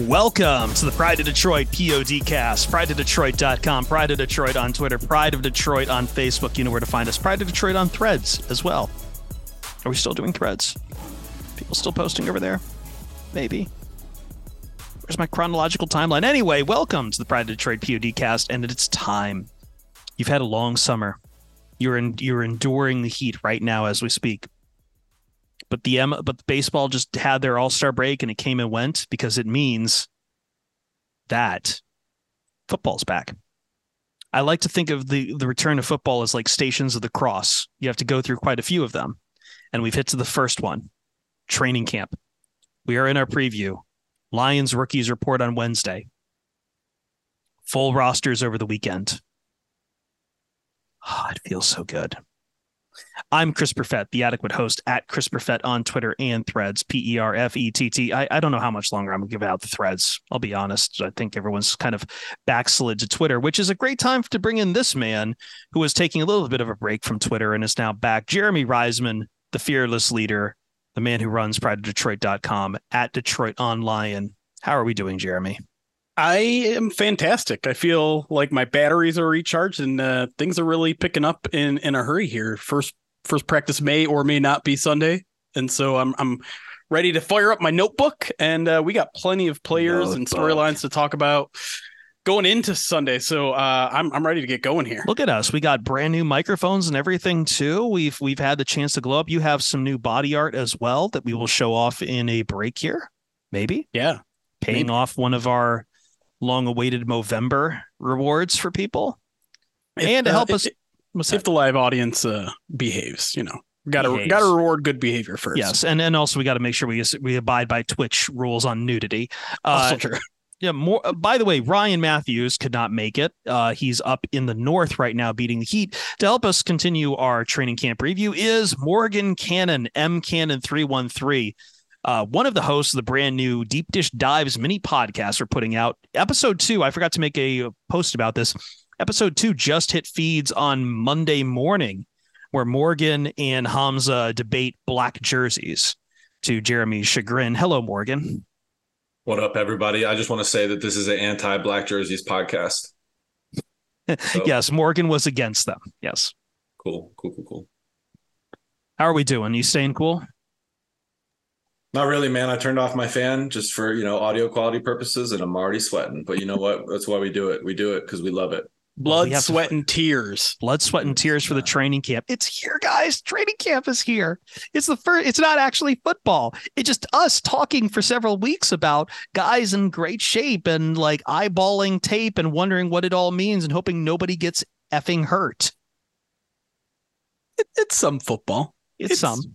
Welcome to the Pride of Detroit PODcast. Pride to Detroit.com, Pride of Detroit on Twitter, Pride of Detroit on Facebook. You know where to find us. Pride of Detroit on Threads as well. Are we still doing Threads? People still posting over there? Maybe. Where's my chronological timeline? Anyway, welcome to the Pride of Detroit PODcast, and it's time. You've had a long summer. You're in, you're enduring the heat right now as we speak but the M but baseball just had their All Star break and it came and went because it means that football's back. I like to think of the the return of football as like stations of the cross. You have to go through quite a few of them, and we've hit to the first one, training camp. We are in our preview. Lions rookies report on Wednesday. Full rosters over the weekend. Oh, it feels so good. I'm Chris Perfett, the adequate host at Chris Perfett on Twitter and threads, P E R F E T T. I don't know how much longer I'm going to give out the threads. I'll be honest. I think everyone's kind of backslid to Twitter, which is a great time to bring in this man who was taking a little bit of a break from Twitter and is now back. Jeremy Reisman, the fearless leader, the man who runs prideofdetroit.com at DetroitOnLion. How are we doing, Jeremy? I am fantastic. I feel like my batteries are recharged and uh, things are really picking up in in a hurry here. First first practice may or may not be Sunday, and so I'm I'm ready to fire up my notebook. And uh, we got plenty of players notebook. and storylines to talk about going into Sunday. So uh, I'm I'm ready to get going here. Look at us. We got brand new microphones and everything too. We've we've had the chance to glow up. You have some new body art as well that we will show off in a break here. Maybe. Yeah. Paying Maybe. off one of our long awaited Movember rewards for people. If, and to help uh, us if the live audience uh, behaves, you know. Got to got to reward good behavior first. Yes, and and also we got to make sure we we abide by Twitch rules on nudity. Also uh, true. Yeah. More. Uh, by the way, Ryan Matthews could not make it. Uh, he's up in the north right now, beating the heat. To help us continue our training camp review is Morgan Cannon, M Cannon three one three uh, one of the hosts of the brand new Deep Dish Dives mini podcast we're putting out. Episode two, I forgot to make a post about this. Episode two just hit feeds on Monday morning, where Morgan and Hamza debate black jerseys to Jeremy's chagrin. Hello, Morgan. What up, everybody? I just want to say that this is an anti black jerseys podcast. So. yes, Morgan was against them. Yes. Cool, cool, cool, cool. How are we doing? You staying cool? Not really, man. I turned off my fan just for you know audio quality purposes, and I'm already sweating. But you know what? That's why we do it. We do it because we love it. Blood, well, sweat, to... and tears. Blood, sweat, and tears for the training camp. It's here, guys. Training camp is here. It's the first. It's not actually football. It's just us talking for several weeks about guys in great shape and like eyeballing tape and wondering what it all means and hoping nobody gets effing hurt. It, it's some football. It's, it's some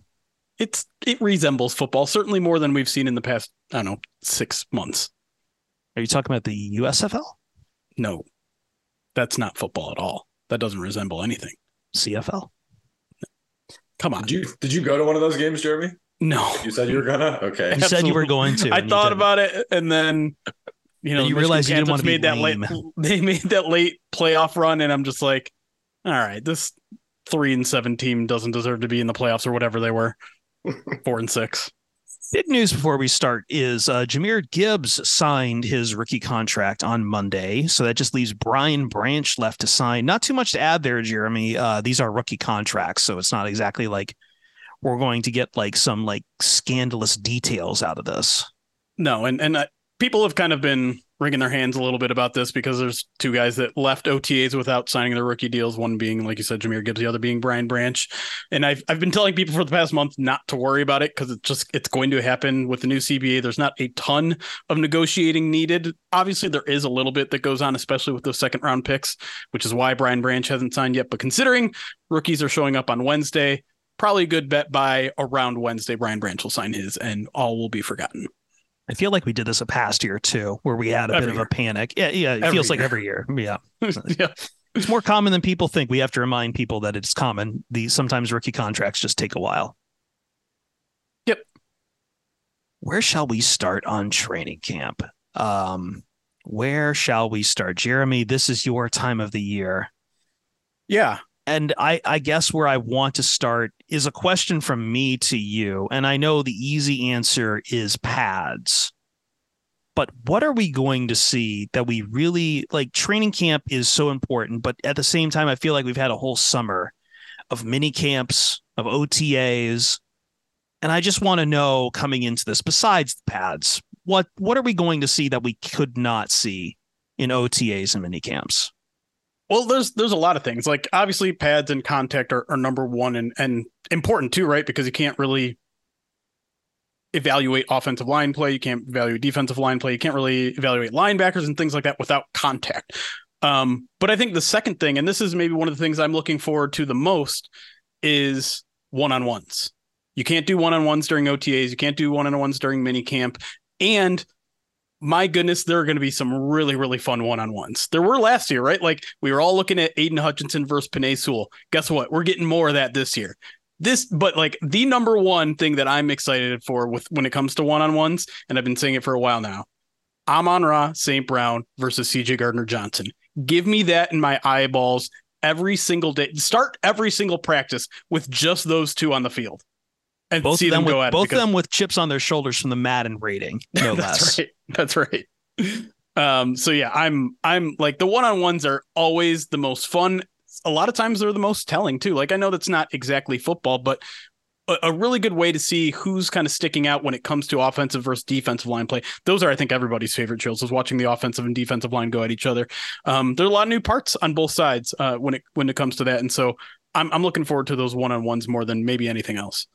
it's it resembles football, certainly more than we've seen in the past, I don't know, six months. Are you talking about the USFL? No. That's not football at all. That doesn't resemble anything. CFL? Come on. Did you did you go to one of those games, Jeremy? No. You said you were gonna? Okay. You said you were going to. I thought about it and then you know, you Michigan realize you didn't wanna be made that late. They made that late playoff run, and I'm just like, all right, this three and seven team doesn't deserve to be in the playoffs or whatever they were. Four and six. Big news before we start is uh, Jahmyr Gibbs signed his rookie contract on Monday. So that just leaves Brian Branch left to sign. Not too much to add there, Jeremy. Uh, these are rookie contracts. So it's not exactly like we're going to get like some like scandalous details out of this. No, and and uh, people have kind of been wringing their hands a little bit about this because there's two guys that left OTAs without signing their rookie deals. One being, like you said, Jahmyr Gibbs, the other being Brian Branch. And I've I've been telling people for the past month not to worry about it because it's just it's going to happen with the new CBA. There's not a ton of negotiating needed. Obviously, there is a little bit that goes on, especially with those second round picks, which is why Brian Branch hasn't signed yet. But considering rookies are showing up on Wednesday, probably a good bet by around Wednesday, Brian Branch will sign his, and all will be forgotten. I feel like we did this a past year too, where we had a Every bit year. of a panic. Yeah, yeah. It Every feels like every year. Yeah. yeah. It's more common than people think. We have to remind people that it's common. The sometimes rookie contracts just take a while. Yep. Where shall we start on training camp? Um, where shall we start? Jeremy, this is your time of the year. Yeah. And I, I guess where I want to start is a question from me to you. And I know the easy answer is pads. But what are we going to see that we really like? Training camp is so important, but at the same time, I feel like we've had a whole summer of mini camps, of OTAs. And I just want to know coming into this, besides the pads, what what are we going to see that we could not see in OTAs and mini camps? Well, there's there's a lot of things. Like obviously pads and contact are, are number one and, and important too, right? Because you can't really evaluate offensive line play, you can't evaluate defensive line play, you can't really evaluate linebackers and things like that without contact. Um, but I think the second thing, and this is maybe one of the things I'm looking forward to the most, is one-on-ones. You can't do one-on-ones during OTAs, you can't do one-on-ones during mini camp. And my goodness, there are going to be some really, really fun one on ones. There were last year, right? Like we were all looking at Aidan Hutchinson versus Penei Sewell. Guess what? We're getting more of that this year. This, but like the number one thing that I'm excited for with when it comes to one on ones, and I've been saying it for a while now Amon Ra, St. Brown versus CJ Gardner Johnson. Give me that in my eyeballs every single day. Start every single practice with just those two on the field. And both see of them, them go with, both of them with chips on their shoulders from the Madden rating, no That's less. right. That's right. Um, so yeah, I'm I'm like the one-on-ones are always the most fun. A lot of times they're the most telling too. Like I know that's not exactly football, but a, a really good way to see who's kind of sticking out when it comes to offensive versus defensive line play. Those are, I think, everybody's favorite drills is watching the offensive and defensive line go at each other. Um, there are a lot of new parts on both sides uh, when it when it comes to that, and so I'm I'm looking forward to those one-on-ones more than maybe anything else.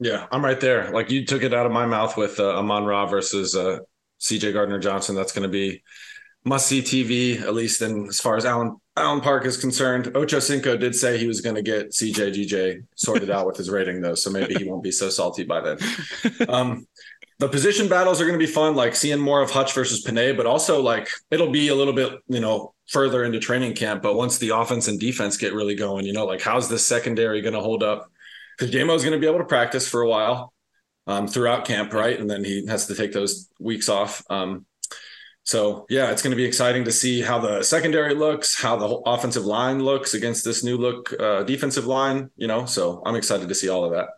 Yeah, I'm right there. Like you took it out of my mouth with uh, Amon Ra versus uh, CJ Gardner Johnson. That's going to be must see TV, at least in as far as Allen Allen Park is concerned. Ocho Cinco did say he was going to get CJ GJ sorted out with his rating though, so maybe he won't be so salty by then. Um, the position battles are going to be fun, like seeing more of Hutch versus Penei, but also like it'll be a little bit, you know, further into training camp. But once the offense and defense get really going, you know, like how's this secondary going to hold up? Because JMO is going to be able to practice for a while um, throughout camp, right? And then he has to take those weeks off. Um, so yeah, it's going to be exciting to see how the secondary looks, how the offensive line looks against this new look uh, defensive line. You know, so I'm excited to see all of that.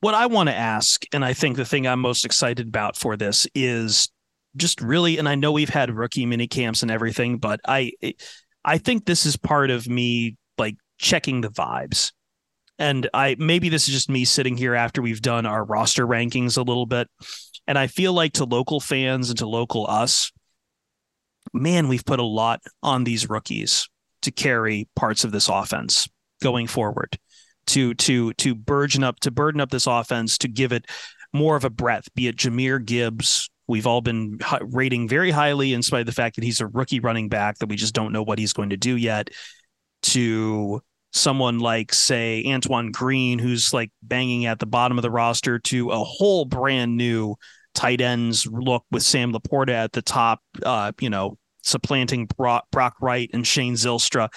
What I want to ask, and I think the thing I'm most excited about for this is just really, and I know we've had rookie mini camps and everything, but I, I think this is part of me like checking the vibes. And I maybe this is just me sitting here after we've done our roster rankings a little bit. And I feel like to local fans and to local us, man, we've put a lot on these rookies to carry parts of this offense going forward, to to to burgeon up, to burden up this offense, to give it more of a breadth, be it Jahmyr Gibbs. We've all been rating very highly in spite of the fact that he's a rookie running back that we just don't know what he's going to do yet. To someone like say Antoine Green, who's like banging at the bottom of the roster, to a whole brand new tight ends look with Sam Laporta at the top, uh, you know, supplanting Brock, Brock Wright and Shane Zylstra.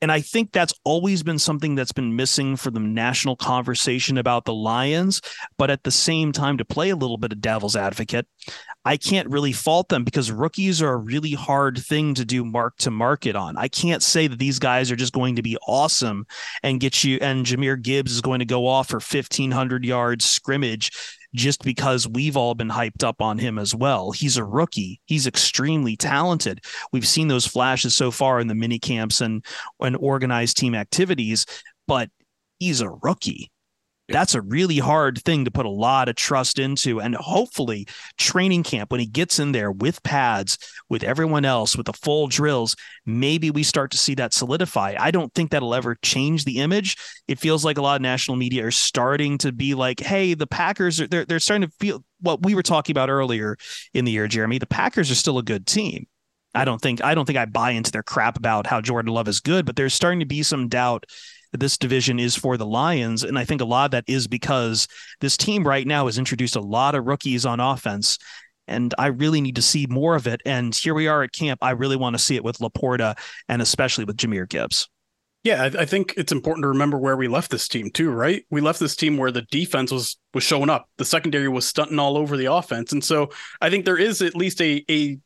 And I think that's always been something that's been missing for the national conversation about the Lions. But at the same time, to play a little bit of devil's advocate, I can't really fault them because rookies are a really hard thing to do mark to market on. I can't say that these guys are just going to be awesome and get you, and Jahmyr Gibbs is going to go off for 1,500 yards scrimmage just because we've all been hyped up on him as well. He's a rookie. He's extremely talented. We've seen those flashes so far in the mini camps and, and organized team activities, but he's a rookie that's a really hard thing to put a lot of trust into. And hopefully, training camp, when he gets in there with pads, with everyone else, with the full drills, maybe we start to see that solidify. I don't think that'll ever change the image. It feels like a lot of national media are starting to be like, hey, the Packers are they're, they're starting to feel what we were talking about earlier in the year, Jeremy. The Packers are still a good team. I don't think I don't think I buy into their crap about how Jordan Love is good, but there's starting to be some doubt this division is for the Lions. And I think a lot of that is because this team right now has introduced a lot of rookies on offense. And I really need to see more of it. And here we are at camp. I really want to see it with LaPorta and especially with Jahmyr Gibbs. Yeah, I, I think it's important to remember where we left this team too, right? We left this team where the defense was was showing up, the secondary was stunting all over the offense, and so I think there is at least a a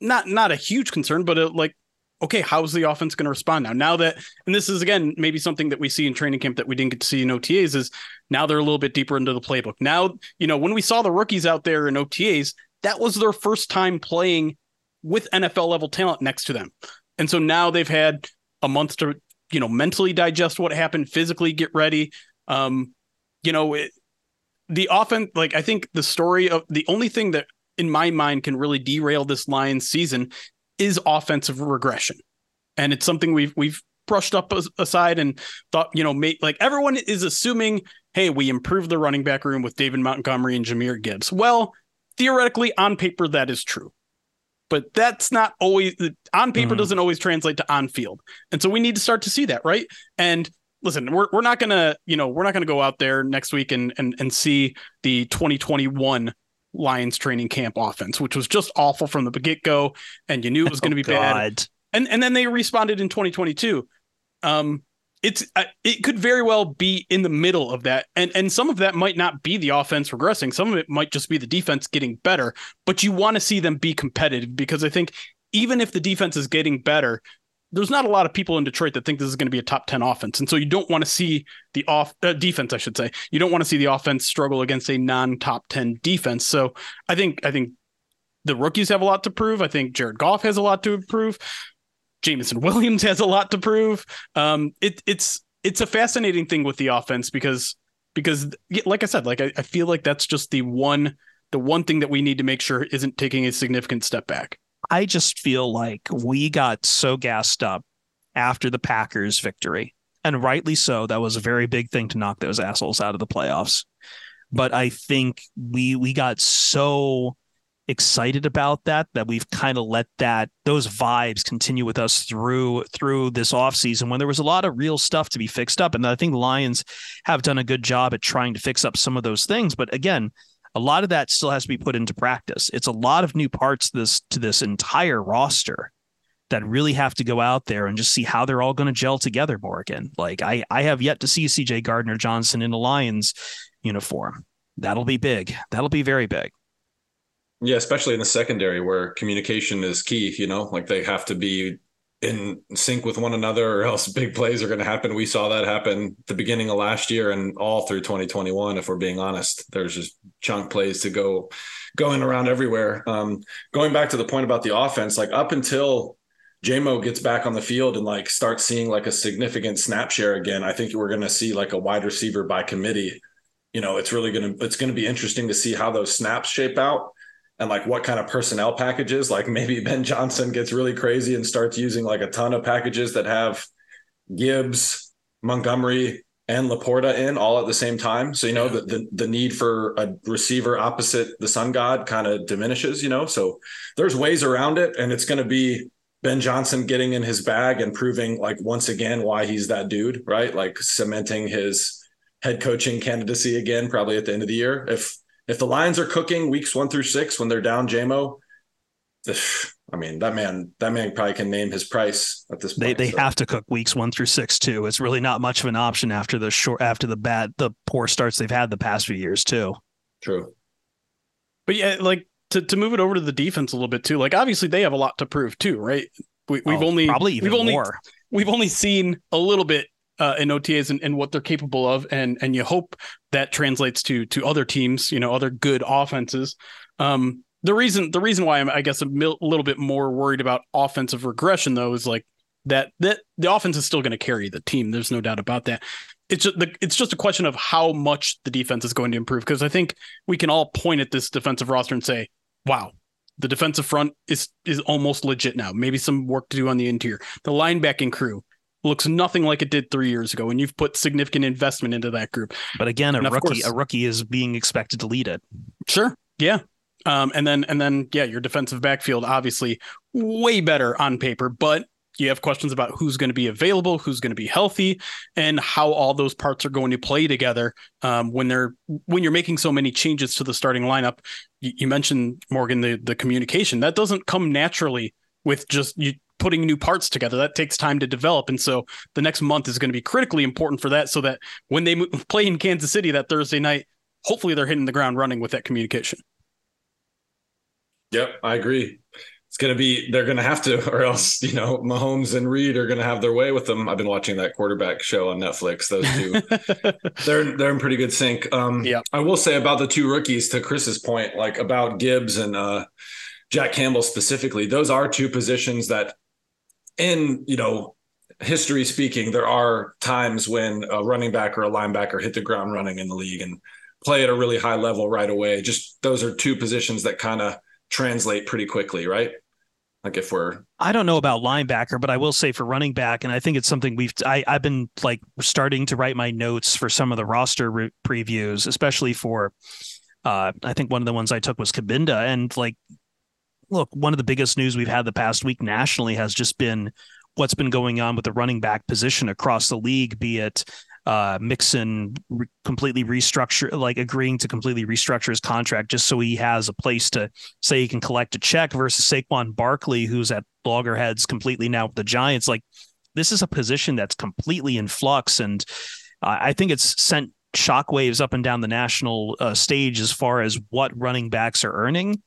not not a huge concern, but a, like okay, how's the offense going to respond now? Now that, and this is again maybe something that we see in training camp that we didn't get to see in OTAs is now they're a little bit deeper into the playbook. Now, you know, when we saw the rookies out there in OTAs, that was their first time playing with NFL level talent next to them. And so now they've had a month to, you know, mentally digest what happened, physically get ready. Um, you know, it, the offense, like I think the story of the only thing that in my mind can really derail this Lions season is offensive regression, and it's something we've we've brushed up aside and thought you know mate, like everyone is assuming hey we improved the running back room with David Montgomery and Jahmyr Gibbs. Well, theoretically on paper that is true. But that's not always on paper mm-hmm. doesn't always translate to on field. And so we need to start to see that, right? And listen, we're we're not gonna, you know, we're not gonna go out there next week and and and see the 2021 Lions training camp offense, which was just awful from the get go, and you knew it was going to be oh, bad. And and then they responded in 2022. Um, it's uh, it could very well be in the middle of that, and and some of that might not be the offense regressing. Some of it might just be the defense getting better. But you want to see them be competitive because I think even if the defense is getting better, there's not a lot of people in Detroit that think this is going to be a top 10 offense. And so you don't want to see the off uh, defense, I should say. You don't want to see the offense struggle against a non top 10 defense. So I think, I think the rookies have a lot to prove. I think Jared Goff has a lot to prove. Jameson Williams has a lot to prove. Um, it, it's, it's a fascinating thing with the offense because, because like I said, like I, I feel like that's just the one, the one thing that we need to make sure isn't taking a significant step back. I just feel like we got so gassed up after the Packers victory. And rightly so. That was a very big thing to knock those assholes out of the playoffs. But I think we we got so excited about that that we've kind of let that those vibes continue with us through through this offseason when there was a lot of real stuff to be fixed up and i think the lions have done a good job at trying to fix up some of those things but again a lot of that still has to be put into practice. It's a lot of new parts to this to this entire roster that really have to go out there and just see how they're all going to gel together, Morgan. Like I I have yet to see CJ Gardner Johnson in a Lions uniform. That'll be big. That'll be very big. Yeah, especially in the secondary where communication is key, you know, like they have to be in sync with one another or else big plays are going to happen. We saw that happen the beginning of last year and all through 2021 if we're being honest. There's just chunk plays to go going around everywhere. Um, going back to the point about the offense, like up until JMO gets back on the field and like starts seeing like a significant snap share again, I think we're going to see like a wide receiver by committee. You know, it's really going to it's going to be interesting to see how those snaps shape out and like what kind of personnel packages. Like maybe Ben Johnson gets really crazy and starts using like a ton of packages that have Gibbs, Montgomery, and LaPorta in all at the same time. So you know the the, the need for a receiver opposite the Sun God kind of diminishes. You know, so there's ways around it, and it's going to be Ben Johnson getting in his bag and proving like once again why he's that dude, right? Like cementing his head coaching candidacy again, probably at the end of the year. If if the Lions are cooking weeks one through six when they're down JMO, I mean, that man, that man probably can name his price at this point. They they so. have to cook weeks one through six too. It's really not much of an option after the short after the bad the poor starts they've had the past few years too. True. But yeah, like to, to move it over to the defense a little bit too. Like obviously they have a lot to prove too, right? We, have oh, only probably even we've only, more. We've only seen a little bit uh, in OTAs and, and what they're capable of, and and you hope that translates to to other teams, you know, other good offenses. Um, the reason the reason why I'm I guess a mil- little bit more worried about offensive regression though is like that that the offense is still going to carry the team. There's no doubt about that. It's just the, it's just a question of how much the defense is going to improve because I think we can all point at this defensive roster and say, "Wow, the defensive front is is almost legit now. Maybe some work to do on the interior. The linebacking crew looks nothing like it did three years ago, and you've put significant investment into that group. But again, a rookie course, a rookie is being expected to lead it. Sure, yeah, um, and then and then yeah, your defensive backfield obviously way better on paper, but you have questions about who's going to be available, who's going to be healthy, and how all those parts are going to play together um, when they're when you're making so many changes to the starting lineup. You, you, mentioned Morgan the the communication that doesn't come naturally with just you putting new parts together. That takes time to develop, and so the next month is going to be critically important for that, so that when they play in Kansas City that Thursday night, hopefully they're hitting the ground running with that communication. Yep, I agree. It's going to be, they're going to have to, or else, you know, Mahomes and Reid are going to have their way with them. I've been watching that quarterback show on Netflix. Those two, they're, they're in pretty good sync. Um, yeah. I will say about the two rookies to Chris's point, like about Gibbs and uh, Jack Campbell specifically, those are two positions that in, you know, history speaking, there are times when a running back or a linebacker hit the ground running in the league and play at a really high level right away. Just those are two positions that kind of translate pretty quickly, right? Like if we're I don't know about linebacker, but I will say for running back, and I think it's something we've I, I've been like starting to write my notes for some of the roster re- previews, especially for uh I think one of the ones I took was Kabinda, And like look, one of the biggest news we've had the past week nationally has just been what's been going on with the running back position across the league, be it uh, Mixon re- completely restructure, like agreeing to completely restructure his contract just so he has a place to say he can collect a check versus Saquon Barkley, who's at loggerheads completely now with the Giants. Like this is a position that's completely in flux, and uh, I think it's sent shockwaves up and down the national uh, stage as far as what running backs are earning.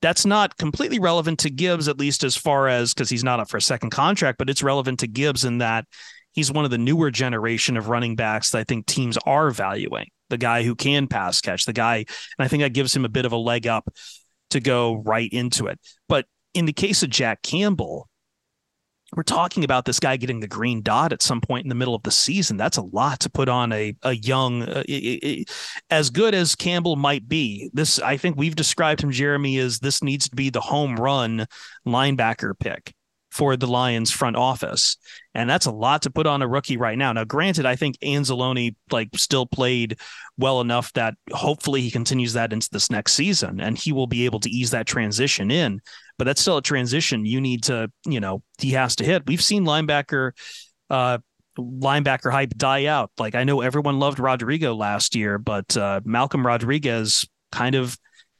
That's not completely relevant to Gibbs, at least as far as because he's not up for a second contract, but it's relevant to Gibbs in that he's one of the newer generation of running backs that I think teams are valuing. The guy who can pass catch, the guy, and I think that gives him a bit of a leg up to go right into it. But in the case of Jack Campbell, we're talking about this guy getting the green dot at some point in the middle of the season. That's a lot to put on a a young, uh, as good as Campbell might be. This I think we've described him, Jeremy, as this needs to be the home run linebacker pick for the Lions front office. And that's a lot to put on a rookie right now. Now, granted, I think Anzalone like still played well enough that hopefully he continues that into this next season and he will be able to ease that transition in. But that's still a transition you need to, you know, he has to hit. We've seen linebacker uh linebacker hype die out. Like I know everyone loved Rodrigo last year, but uh, Malcolm Rodriguez kind of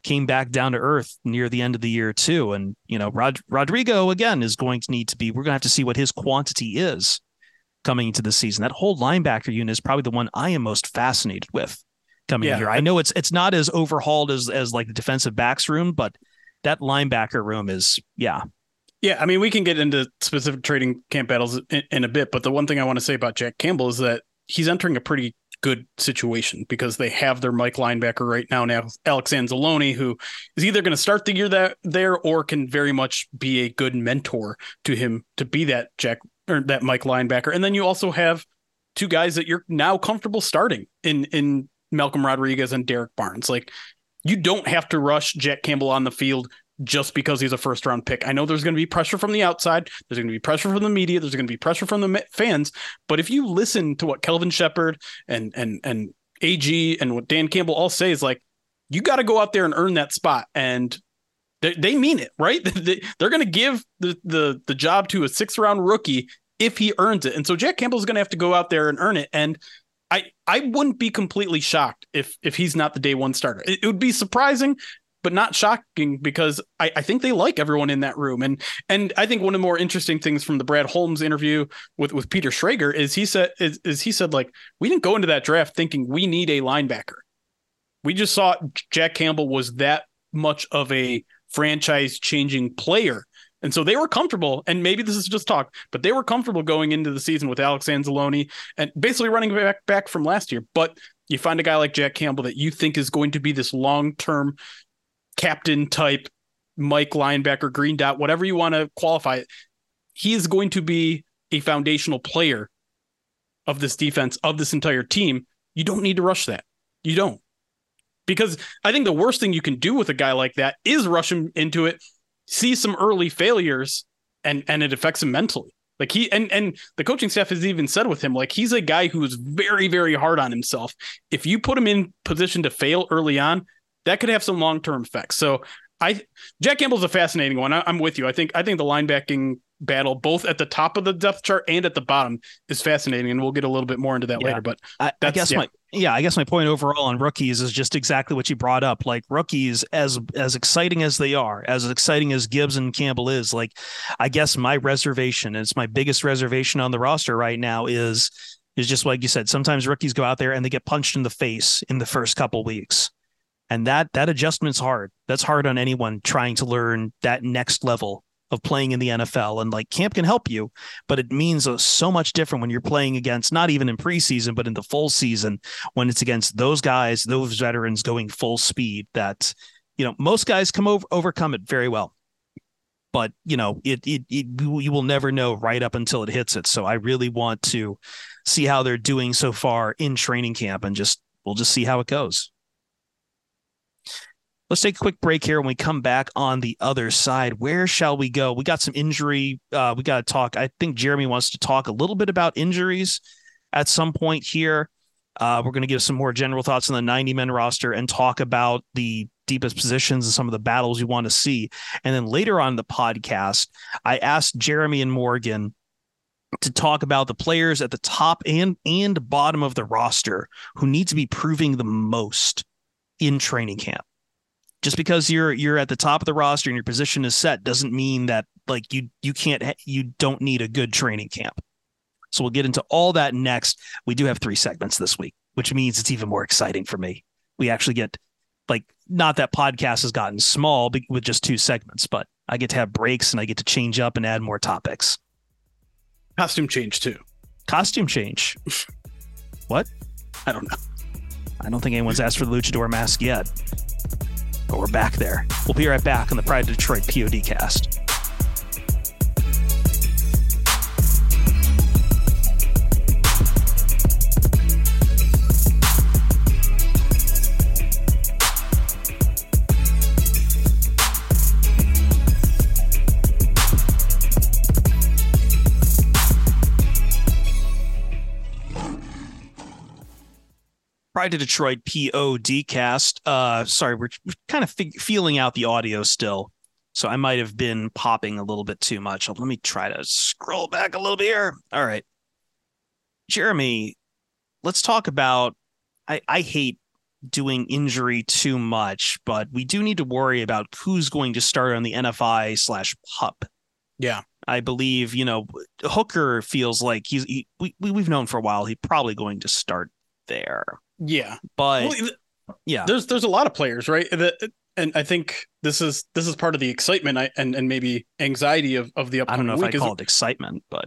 came back down to earth near the end of the year too. And you know, Rod- Rodrigo again is going to need to be. We're going to have to see what his quantity is coming into the season. That whole linebacker unit is probably the one I am most fascinated with coming yeah. here. I know it's it's not as overhauled as as like the defensive backs room, but that linebacker room is yeah. Yeah, I mean, we can get into specific trading camp battles in, in a bit, but the one thing I want to say about Jack Campbell is that he's entering a pretty good situation because they have their Mike linebacker right now. Now Alex Anzalone, who is either going to start the year that there or can very much be a good mentor to him to be that Jack or that Mike linebacker. And then you also have two guys that you're now comfortable starting in in Malcolm Rodriguez and Derrick Barnes. Like you don't have to rush Jack Campbell on the field just because he's a first round pick. I know there's going to be pressure from the outside, there's going to be pressure from the media, there's going to be pressure from the fans, but if you listen to what Kelvin Sheppard and and and AG and what Dan Campbell all say is like you got to go out there and earn that spot and they, they mean it, right? They're going to give the, the the job to a sixth round rookie if he earns it. And so Jack Campbell's going to have to go out there and earn it and I I wouldn't be completely shocked if if he's not the day one starter. It, it would be surprising, but not shocking because I, I think they like everyone in that room. And and I think one of the more interesting things from the Brad Holmes interview with, with Peter Schrager is he said is, is he said like we didn't go into that draft thinking we need a linebacker. We just saw Jack Campbell was that much of a franchise changing player. And so they were comfortable, and maybe this is just talk, but they were comfortable going into the season with Alex Anzalone and basically running back back from last year. But you find a guy like Jack Campbell that you think is going to be this long term captain type Mike linebacker, green dot, whatever you want to qualify it. He is going to be a foundational player of this defense, of this entire team. You don't need to rush that. You don't. Because I think the worst thing you can do with a guy like that is rush him into it, see some early failures, and and it affects him mentally. Like he and and the coaching staff has even said with him, like he's a guy who is very, very hard on himself. If you put him in position to fail early on, that could have some long term effects. So I Jack Campbell's a fascinating one. I, am with you. I think I think the linebacking battle, both at the top of the depth chart and at the bottom, is fascinating, and we'll get a little bit more into that yeah. later. But I, I guess yeah. my yeah, I guess my point overall on rookies is just exactly what you brought up. Like rookies, as as exciting as they are, as exciting as Gibbs and Campbell is, like I guess my reservation, and it's my biggest reservation on the roster right now is is just like you said. Sometimes rookies go out there and they get punched in the face in the first couple weeks and that that adjustment's hard. That's hard on anyone trying to learn that next level of playing in the NFL and like camp can help you but it means uh, so much different when you're playing against not even in preseason but in the full season when it's against those guys those veterans going full speed that you know most guys come over overcome it very well. But you know it, it, it you will never know right up until it hits it. So i really want to see how they're doing so far in training camp and just we'll just see how it goes Let's take a quick break here. When we come back on the other side, where shall we go? We got some injury. Uh, we got to talk. I think Jeremy wants to talk a little bit about injuries at some point here. Uh, we're going to give some more general thoughts on the 90 men roster and talk about the deepest positions and some of the battles you want to see. And then later on the podcast, I asked Jeremy and Morgan to talk about the players at the top and and bottom of the roster who need to be proving the most in training camp just because you're you're at the top of the roster and your position is set doesn't mean that like you you can't you don't need a good training camp. So we'll get into all that next. We do have three segments this week, which means it's even more exciting for me. We actually get like not that podcast has gotten small with just two segments, but I get to have breaks and I get to change up and add more topics. Costume change too. Costume change. what? I don't know. I don't think anyone's asked for the luchador mask yet but we're back there. We'll be right back on the Pride of Detroit POD cast. Pride to Detroit PODcast. Uh, sorry, we're, we're kind of fig- feeling out the audio still. So I might have been popping a little bit too much. Let me try to scroll back a little bit here. All right. Jeremy, let's talk about I, I hate doing injury too much, but we do need to worry about who's going to start on the NFI slash pup. Yeah. I believe, you know, Hooker feels like he's he, we, we've known for a while he's probably going to start there. Yeah, but well, yeah, there's there's a lot of players, right? That, and I think this is this is part of the excitement I, and and maybe anxiety of of the upcoming I don't know if I call it excitement, but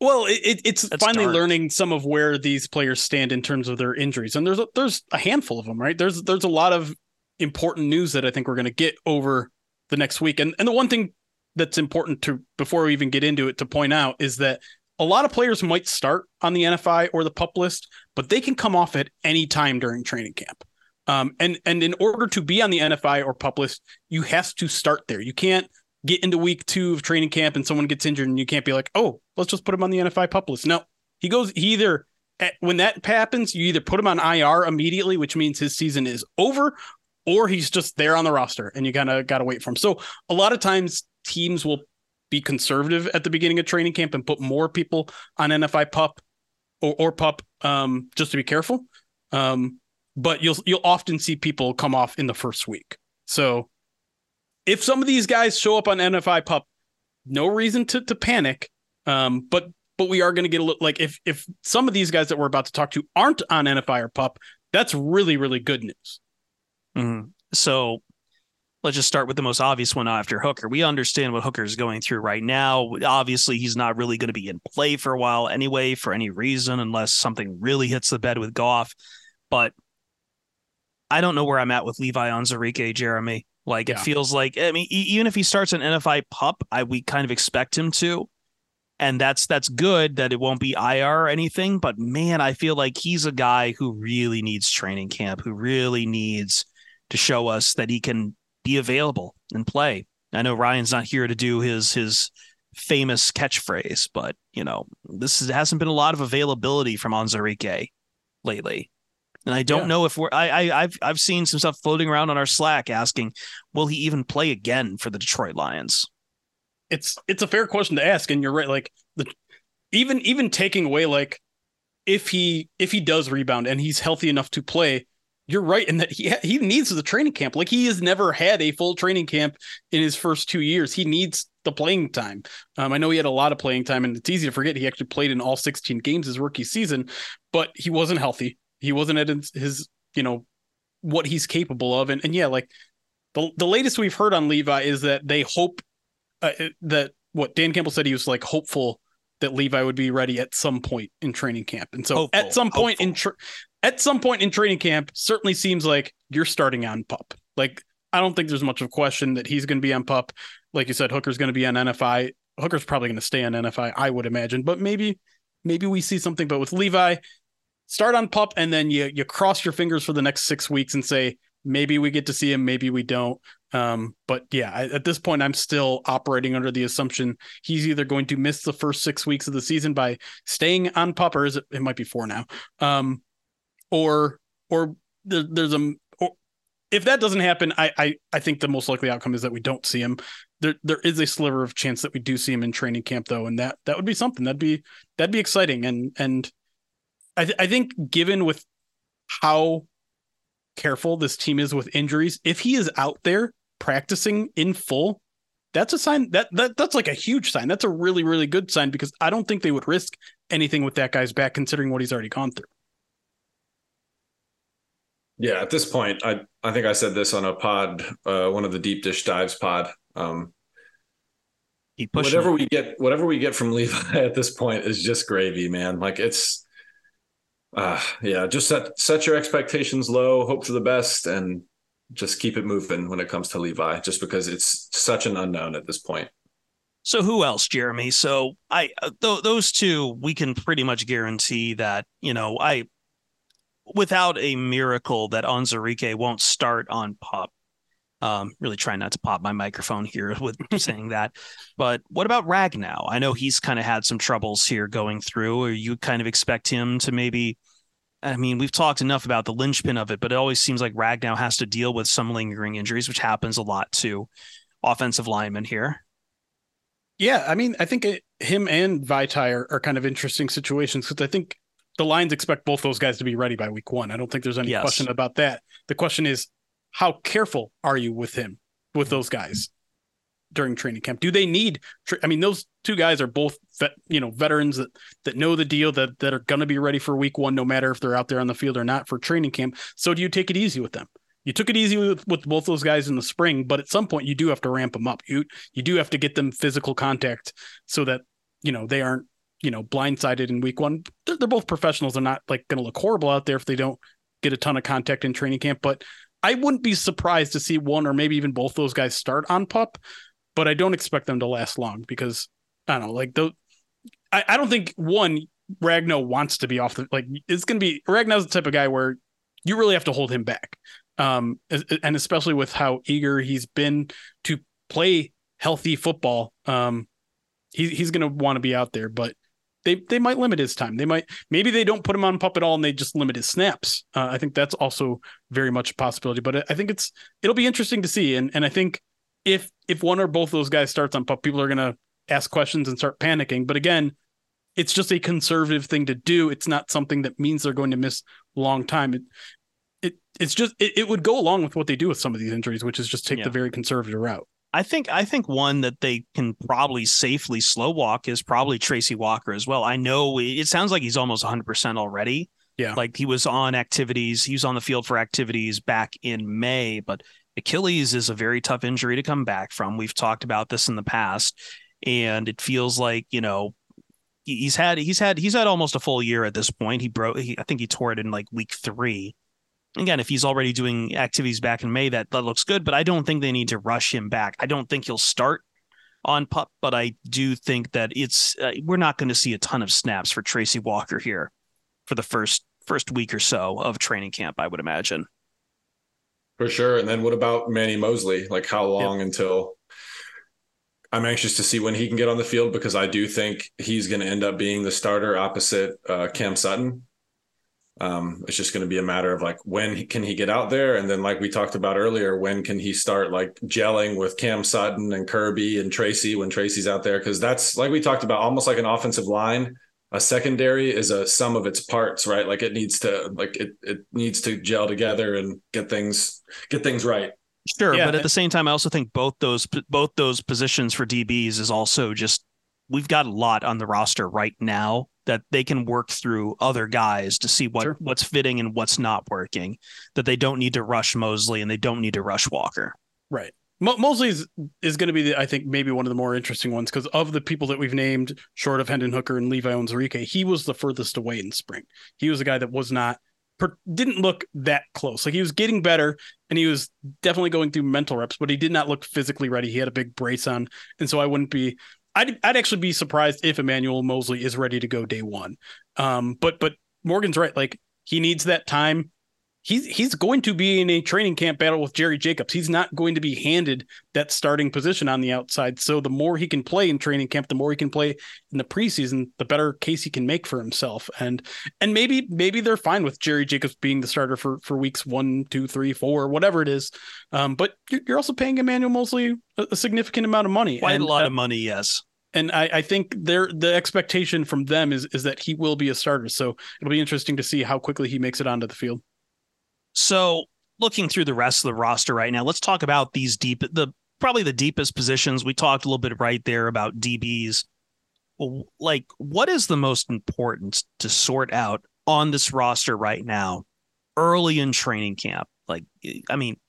well, it, it's finally dark. learning some of where these players stand in terms of their injuries, and there's a, there's a handful of them, right? There's there's a lot of important news that I think we're going to get over the next week, and and the one thing that's important to before we even get into it to point out is that a lot of players might start on the NFI or the pup list, but they can come off at any time during training camp. Um, and and in order to be on the NFI or pup list, you have to start there. You can't get into week two of training camp and someone gets injured and you can't be like, oh, let's just put him on the NFI pup list. No, he goes he either when that happens, you either put him on IR immediately, which means his season is over, or he's just there on the roster and you kind of got to wait for him. So a lot of times teams will be conservative at the beginning of training camp and put more people on NFI pup or, or pup um, just to be careful. Um, but you'll you'll often see people come off in the first week. So if some of these guys show up on NFI Pup, no reason to to panic. Um, but but we are going to get a little like if if some of these guys that we're about to talk to aren't on NFI or Pup, that's really really good news. Mm-hmm. So let's just start with the most obvious one after Hooker. We understand what Hooker is going through right now. Obviously, he's not really going to be in play for a while anyway, for any reason, unless something really hits the bed with Goff. But I don't know where I'm at with Levi Onwuzurike, Jeremy. Like yeah. it feels like I mean, even if he starts an NFI pup, I we kind of expect him to. And that's that's good that it won't be IR or anything. But man, I feel like he's a guy who really needs training camp, who really needs to show us that he can be available and play. I know Ryan's not here to do his his famous catchphrase, but you know, this is, hasn't been a lot of availability from Onwuzurike lately. And I don't yeah. know if we're I, I I've I've seen some stuff floating around on our Slack asking, will he even play again for the Detroit Lions? It's it's a fair question to ask, and you're right. Like the even even taking away like if he if he does rebound and he's healthy enough to play, you're right in that he he needs the training camp. Like he has never had a full training camp in his first two years. He needs the playing time. Um, I know he had a lot of playing time, and it's easy to forget he actually played in all 16 games his rookie season, but he wasn't healthy. He wasn't at his, you know what he's capable of, and and yeah, like the the latest we've heard on Levi is that they hope uh, that what Dan Campbell said he was like hopeful that Levi would be ready at some point in training camp. And so hopeful, at some point hopeful. in at some point in training camp certainly seems like you're starting on pup. Like I don't think there's much of a question that he's going to be on pup. Like you said, Hooker's going to be on NFI. Hooker's probably going to stay on NFI, I would imagine. But maybe maybe we see something. But with Levi, start on pup and then you you cross your fingers for the next six weeks and say maybe we get to see him, maybe we don't. Um, but yeah, I, at this point, I'm still operating under the assumption he's either going to miss the first six weeks of the season by staying on pup, or is it, it might be four now, um, or or there, there's a or if that doesn't happen, I, I I think the most likely outcome is that we don't see him. There there is a sliver of chance that we do see him in training camp though, and that that would be something that'd be that'd be exciting. And and I th- I think given with how careful this team is with injuries, if he is out there practicing in full, that's a sign that, that that's like a huge sign. That's a really really good sign because I don't think they would risk anything with that guy's back considering what he's already gone through. Yeah, at this point, I I think I said this on a pod, uh, one of the deep dish dives pod. Um, whatever we get, whatever we get from Levi at this point is just gravy, man. Like it's, uh, yeah, just set set your expectations low, hope for the best, and just keep it moving when it comes to Levi, just because it's such an unknown at this point. So who else, Jeremy? So I uh, th- those two we can pretty much guarantee that you know I without a miracle that Onwuzurike won't start on pop. Um, really trying not to pop my microphone here with saying that. But what about Ragnow? I know he's kind of had some troubles here going through, or you kind of expect him to maybe. I mean, we've talked enough about the linchpin of it, but it always seems like Ragnow has to deal with some lingering injuries, which happens a lot to offensive linemen here. Yeah, I mean, I think it, him and Vaitai are, are kind of interesting situations because I think the Lions expect both those guys to be ready by week one. I don't think there's any yes. question about that. The question is, how careful are you with him, with those guys during training camp? Do they need? I mean, those two guys are both, vet, you know, veterans that that know the deal that that are going to be ready for week one, no matter if they're out there on the field or not for training camp. So do you take it easy with them? You took it easy with, with both those guys in the spring, but at some point you do have to ramp them up. You you do have to get them physical contact so that you know they aren't you know blindsided in week one. They're, they're both professionals. They're not like going to look horrible out there if they don't get a ton of contact in training camp. But I wouldn't be surprised to see one or maybe even both those guys start on pup. But I don't expect them to last long because I don't know. Like the, I, I don't think one Ragnow wants to be off the like. It's going to be Ragnow's the type of guy where you really have to hold him back. Um, and especially with how eager he's been to play healthy football. Um, he, he's going to want to be out there, but they they might limit his time. They might maybe they don't put him on pup at all and they just limit his snaps. Uh, I think that's also very much a possibility. But I think it's it'll be interesting to see. And and I think if if one or both of those guys starts on pup, people are gonna ask questions and start panicking. But again, it's just a conservative thing to do. It's not something that means they're going to miss long time. It, it it's just it, it would go along with what they do with some of these injuries, which is just take Yeah. the very conservative route. I think I think one that they can probably safely slow walk is probably Tracy Walker as well. I know it sounds like he's almost 100% already. Yeah. Like he was on activities, he was on the field for activities back in May, but Achilles is a very tough injury to come back from. We've talked about this in the past and it feels like, you know, he's had he's had he's had almost a full year at this point. He broke he, I think he tore it in like week 3 again, if he's already doing activities back in May, that that looks good. But I don't think they need to rush him back. I don't think he'll start on pup, but I do think that it's uh, we're not going to see a ton of snaps for Tracy Walker here for the first first week or so of training camp. I would imagine. For sure. And then what about Manny Moseley? Like how long until I'm anxious to see when he can get on the field because I do think he's going to end up being the starter opposite uh, Cam Sutton. Um, it's just going to be a matter of like when can he get out there, and then like we talked about earlier, when can he start like gelling with Cam Sutton and Kerby and Tracy when Tracy's out there? Because that's like we talked about, almost like an offensive line. A secondary is a sum of its parts, right? Like it needs to like it it needs to gel together and get things get things right. Sure, Yeah. but at the same time, I also think both those both those positions for DBs is also just we've got a lot on the roster right now that they can work through other guys to see what Sure. what's fitting and what's not working. That they don't need to rush Moseley and they don't need to rush Walker. Right. Mo- Moseley is, is going to be, the, I think, maybe one of the more interesting ones because of the people that we've named, short of Hendon Hooker and Levi Onwuzurike, he was the furthest away in spring. He was a guy that was not, didn't look that close. Like he was getting better and he was definitely going through mental reps, but he did not look physically ready. He had a big brace on. And so I wouldn't be, I'd, I'd actually be surprised if Emmanuel Moseley is ready to go day one. Um, but, but Morgan's right. Like he needs that time he's he's going to be in a training camp battle with Jerry Jacobs. He's not going to be handed that starting position on the outside. So the more he can play in training camp, the more he can play in the preseason, the better case he can make for himself. And and maybe maybe they're fine with Jerry Jacobs being the starter for for weeks one, two, three, four, whatever it is. Um, but you're, also paying Emmanuel Moseley a, a significant amount of money. Quite and, a lot uh, of money, yes. and I, I think their the expectation from them is is that he will be a starter. So it'll be interesting to see how quickly he makes it onto the field. So looking through the rest of the roster right now, let's talk about these deep the probably the deepest positions. We talked a little bit right there about DBs. Like, what is the most important to sort out on this roster right now, early in training camp? Like, I mean,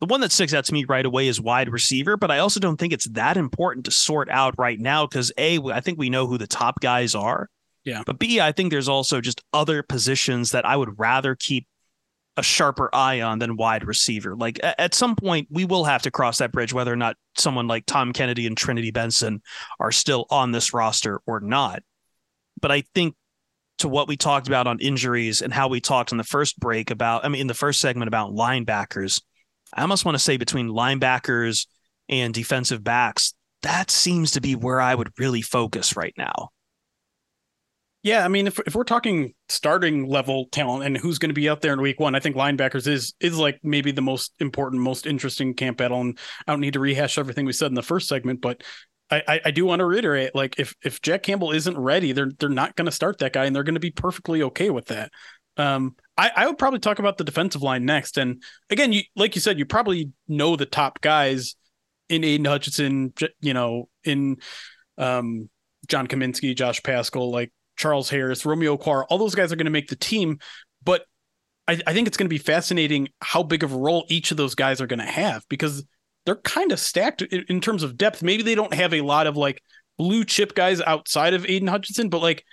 the one that sticks out to me right away is wide receiver, but I also don't think it's that important to sort out right now because A, I think we know who the top guys are. Yeah. But B, I think there's also just other positions that I would rather keep a sharper eye on than wide receiver. Like at some point, we will have to cross that bridge, whether or not someone like Tom Kennedy and Trinity Benson are still on this roster or not. But I think to what we talked about on injuries and how we talked in the first break about, I mean, in the first segment about linebackers, I almost want to say between linebackers and defensive backs, that seems to be where I would really focus right now. Yeah, I mean, if if we're talking starting level talent and who's going to be out there in week one, I think linebackers is is like maybe the most important, most interesting camp battle. And I don't need to rehash everything we said in the first segment, but I I, do want to reiterate, like if if Jack Campbell isn't ready, they're they're not going to start that guy, and they're going to be perfectly okay with that. Um, I I would probably talk about the defensive line next, and again, you like you said, you probably know the top guys in Aidan Hutchinson, you know, in um John Cominsky, Josh Paschal, like Charles Harris, Romeo Okwara, all those guys are going to make the team. But I, I think it's going to be fascinating how big of a role each of those guys are going to have because they're kind of stacked in, in terms of depth. Maybe they don't have a lot of like blue chip guys outside of Aidan Hutchinson, but like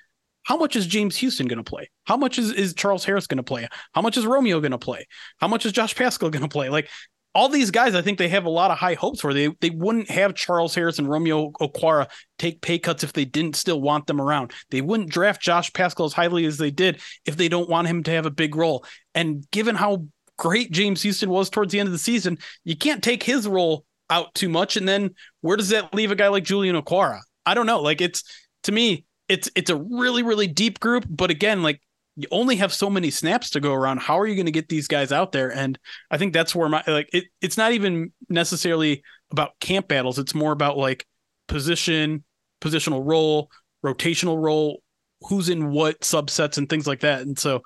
how much is James Houston going to play? How much is, is Charles Harris going to play? How much is Romeo going to play? How much is Josh Paschal going to play? Like all these guys, I think they have a lot of high hopes for. They they wouldn't have Charles Harris and Romeo Okwara take pay cuts if they didn't still want them around. They wouldn't draft Josh Paschal as highly as they did if they don't want him to have a big role. And given how great James Houston was towards the end of the season, you can't take his role out too much. And then where does that leave a guy like Julian Okwara? I don't know. Like it's to me, it's it's a really really deep group. But again, like you only have so many snaps to go around. How are you going to get these guys out there? And I think that's where my like it, it's not even necessarily about camp battles. It's more about like position, positional role, rotational role, who's in what subsets and things like that. And so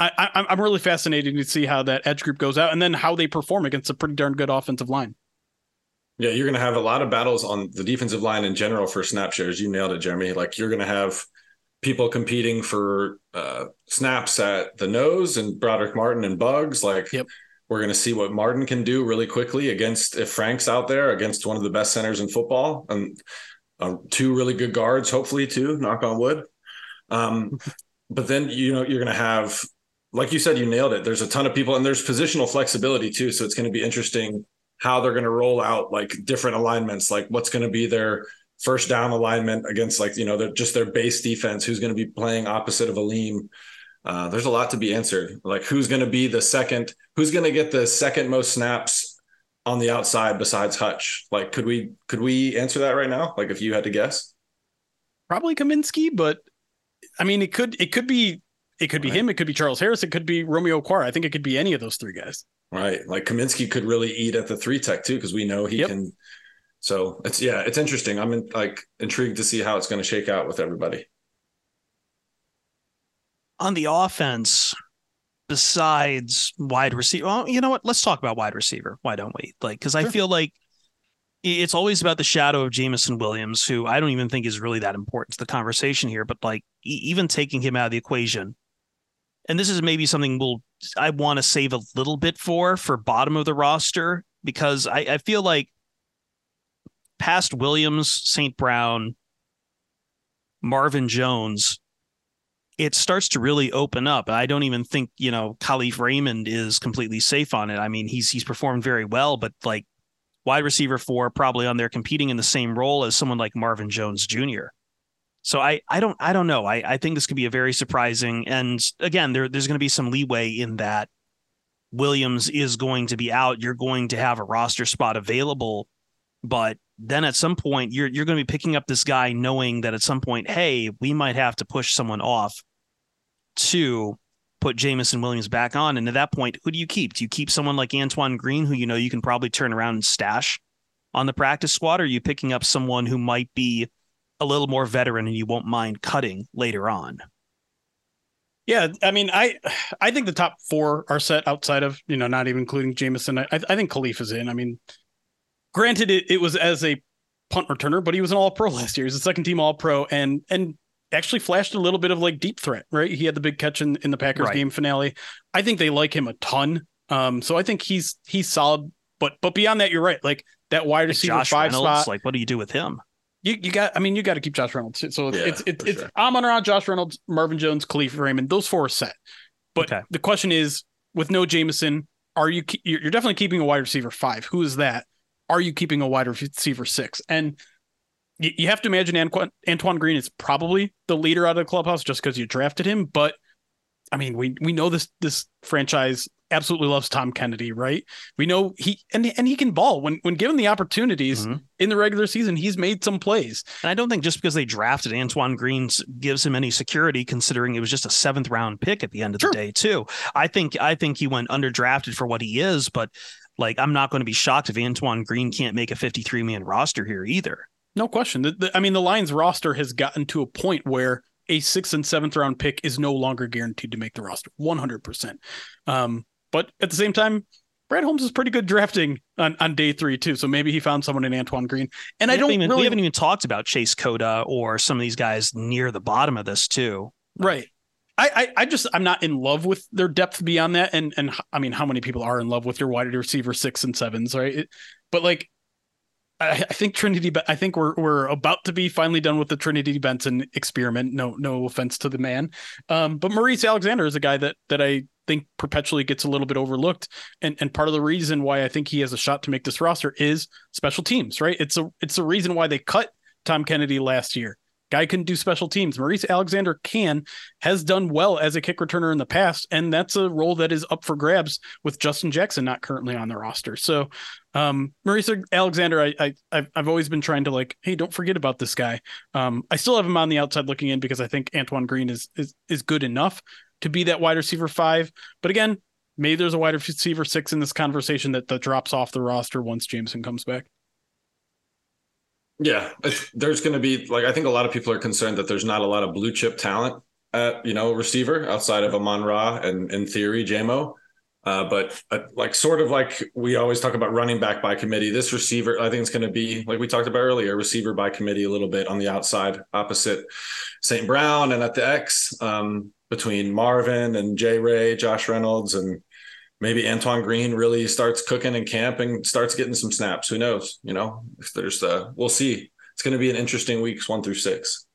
I, I'm really fascinated to see how that edge group goes out and then how they perform against a pretty darn good offensive line. Yeah, you're going to have a lot of battles on the defensive line in general for snap shares. You nailed it, Jeremy. Like you're going to have people competing for uh, snaps at the nose and Broderick Martin and Bugs. Like yep. we're going to see what Martin can do really quickly against if Frank's out there against one of the best centers in football and um, two really good guards, hopefully too. Knock on wood. Um, but then you know you're going to have, like you said, you nailed it. There's a ton of people and there's positional flexibility too. So it's going to be interesting how they're going to roll out like different alignments, like what's going to be their first down alignment against like you know the, just their base defense who's going to be playing opposite of Alim. Uh, there's a lot to be answered. Like who's going to be the second? Who's going to get the second most snaps on the outside besides Hutch? Like could we could we answer that right now? Like if you had to guess, probably Cominsky, but I mean it could it could be it could be right. him. It could be Charles Harris. It could be Romeo Okwara. I think it could be any of those three guys. Right. Like Cominsky could really eat at the three tech too, because we know he yep. can so it's yeah, it's interesting. I'm in, like intrigued to see how it's going to shake out with everybody. On the offense, besides wide receiver, well, you know what? Let's talk about wide receiver. Why don't we? Like, because sure. I feel like it's always about the shadow of Jameson Williams, who I don't even think is really that important to the conversation here. But like, even taking him out of the equation, and this is maybe something we'll I want to save a little bit for for bottom of the roster because I, I feel like past Williams, St. Brown, Marvin Jones, it starts to really open up. I don't even think, you know, Kalif Raymond is completely safe on it. I mean, he's he's performed very well, but like wide receiver four, probably on there competing in the same role as someone like Marvin Jones Jr. So I I don't I don't know. I, I think this could be a very surprising and again, there there's gonna be some leeway in that Williams is going to be out. You're going to have a roster spot available, but then at some point you're you're going to be picking up this guy knowing that at some point, hey, we might have to push someone off to put Jameson Williams back on. And at that point, who do you keep? Do you keep someone like Antoine Green, who you know you can probably turn around and stash on the practice squad? Or are you picking up someone who might be a little more veteran and you won't mind cutting later on? Yeah, I mean, I I think the top four are set outside of you know not even including Jameson. I I think Kalif is in. I mean, granted, it, it was as a punt returner, but he was an All Pro last year. He's a second team All Pro, and and actually flashed a little bit of like deep threat. Right, he had the big catch in, in the Packers right. game finale. I think they like him a ton. Um, so I think he's he's solid. But but beyond that, you're right. Like that wide receiver Josh five Reynolds, spot. Like, what do you do with him? You, you got I mean you got to keep Josh Reynolds. So yeah, it's it's, it's sure. I'm on around Josh Reynolds, Marvin Jones, Kalif Raymond. Those four are set. But okay. the question is, with no Jameson, are you you're definitely keeping a wide receiver five? Who is that? Are you keeping a wide receiver six? And you, you have to imagine Antoine, Antoine Green is probably the leader out of the clubhouse just because you drafted him. But I mean, we we know this this franchise absolutely loves Tom Kennedy, right? We know he and and he can ball when when given the opportunities mm-hmm. in the regular season. He's made some plays, and I don't think just because they drafted Antoine Green gives him any security, considering it was just a seventh round pick at the end of sure. the day, too. I think I think he went underdrafted for what he is, but like, I'm not going to be shocked if Antoine Green can't make a 53 man roster here either. No question. The, the, I mean, the Lions roster has gotten to a point where a sixth and seventh round pick is no longer guaranteed to make the roster 100%. Um, but at the same time, Brad Holmes is pretty good drafting on, on day three too. So maybe he found someone in Antoine Green. And we I don't even, really... we haven't even talked about Chase Cota or some of these guys near the bottom of this too. Right. I, I, I just I'm not in love with their depth beyond that, and and I mean, how many people are in love with your wide receiver six and sevens, right? It, but like, I, I think Trinity, I think we're we're about to be finally done with the Trinity Benson experiment. No no offense to the man, um, but Maurice Alexander is a guy that that I think perpetually gets a little bit overlooked, and and part of the reason why I think he has a shot to make this roster is special teams, right? It's a it's a reason why they cut Tom Kennedy last year Guy can do special teams. Maurice Alexander can, has done well as a kick returner in the past, and that's a role that is up for grabs with Justin Jackson not currently on the roster. So, um, Maurice Alexander, I, I I've, always been trying to like, hey, don't forget about this guy. Um, I still have him on the outside looking in because I think Antoine Green is is is good enough to be that wide receiver five. But again, maybe there's a wide receiver six in this conversation that that drops off the roster once Jameson comes back. Yeah, there's going to be like I think a lot of people are concerned that there's not a lot of blue chip talent at you know receiver outside of Amon Ra and in theory Jamo. Uh, but uh, like sort of like we always talk about running back by committee, this receiver I think it's going to be like we talked about earlier, receiver by committee a little bit on the outside opposite St. Brown and at the X um, between Marvin and J Ray, Josh Reynolds, and maybe Antoine Green really starts cooking in camp and starts getting some snaps. Who knows? You know, there's uh, we'll see. It's going to be an interesting weeks one through six.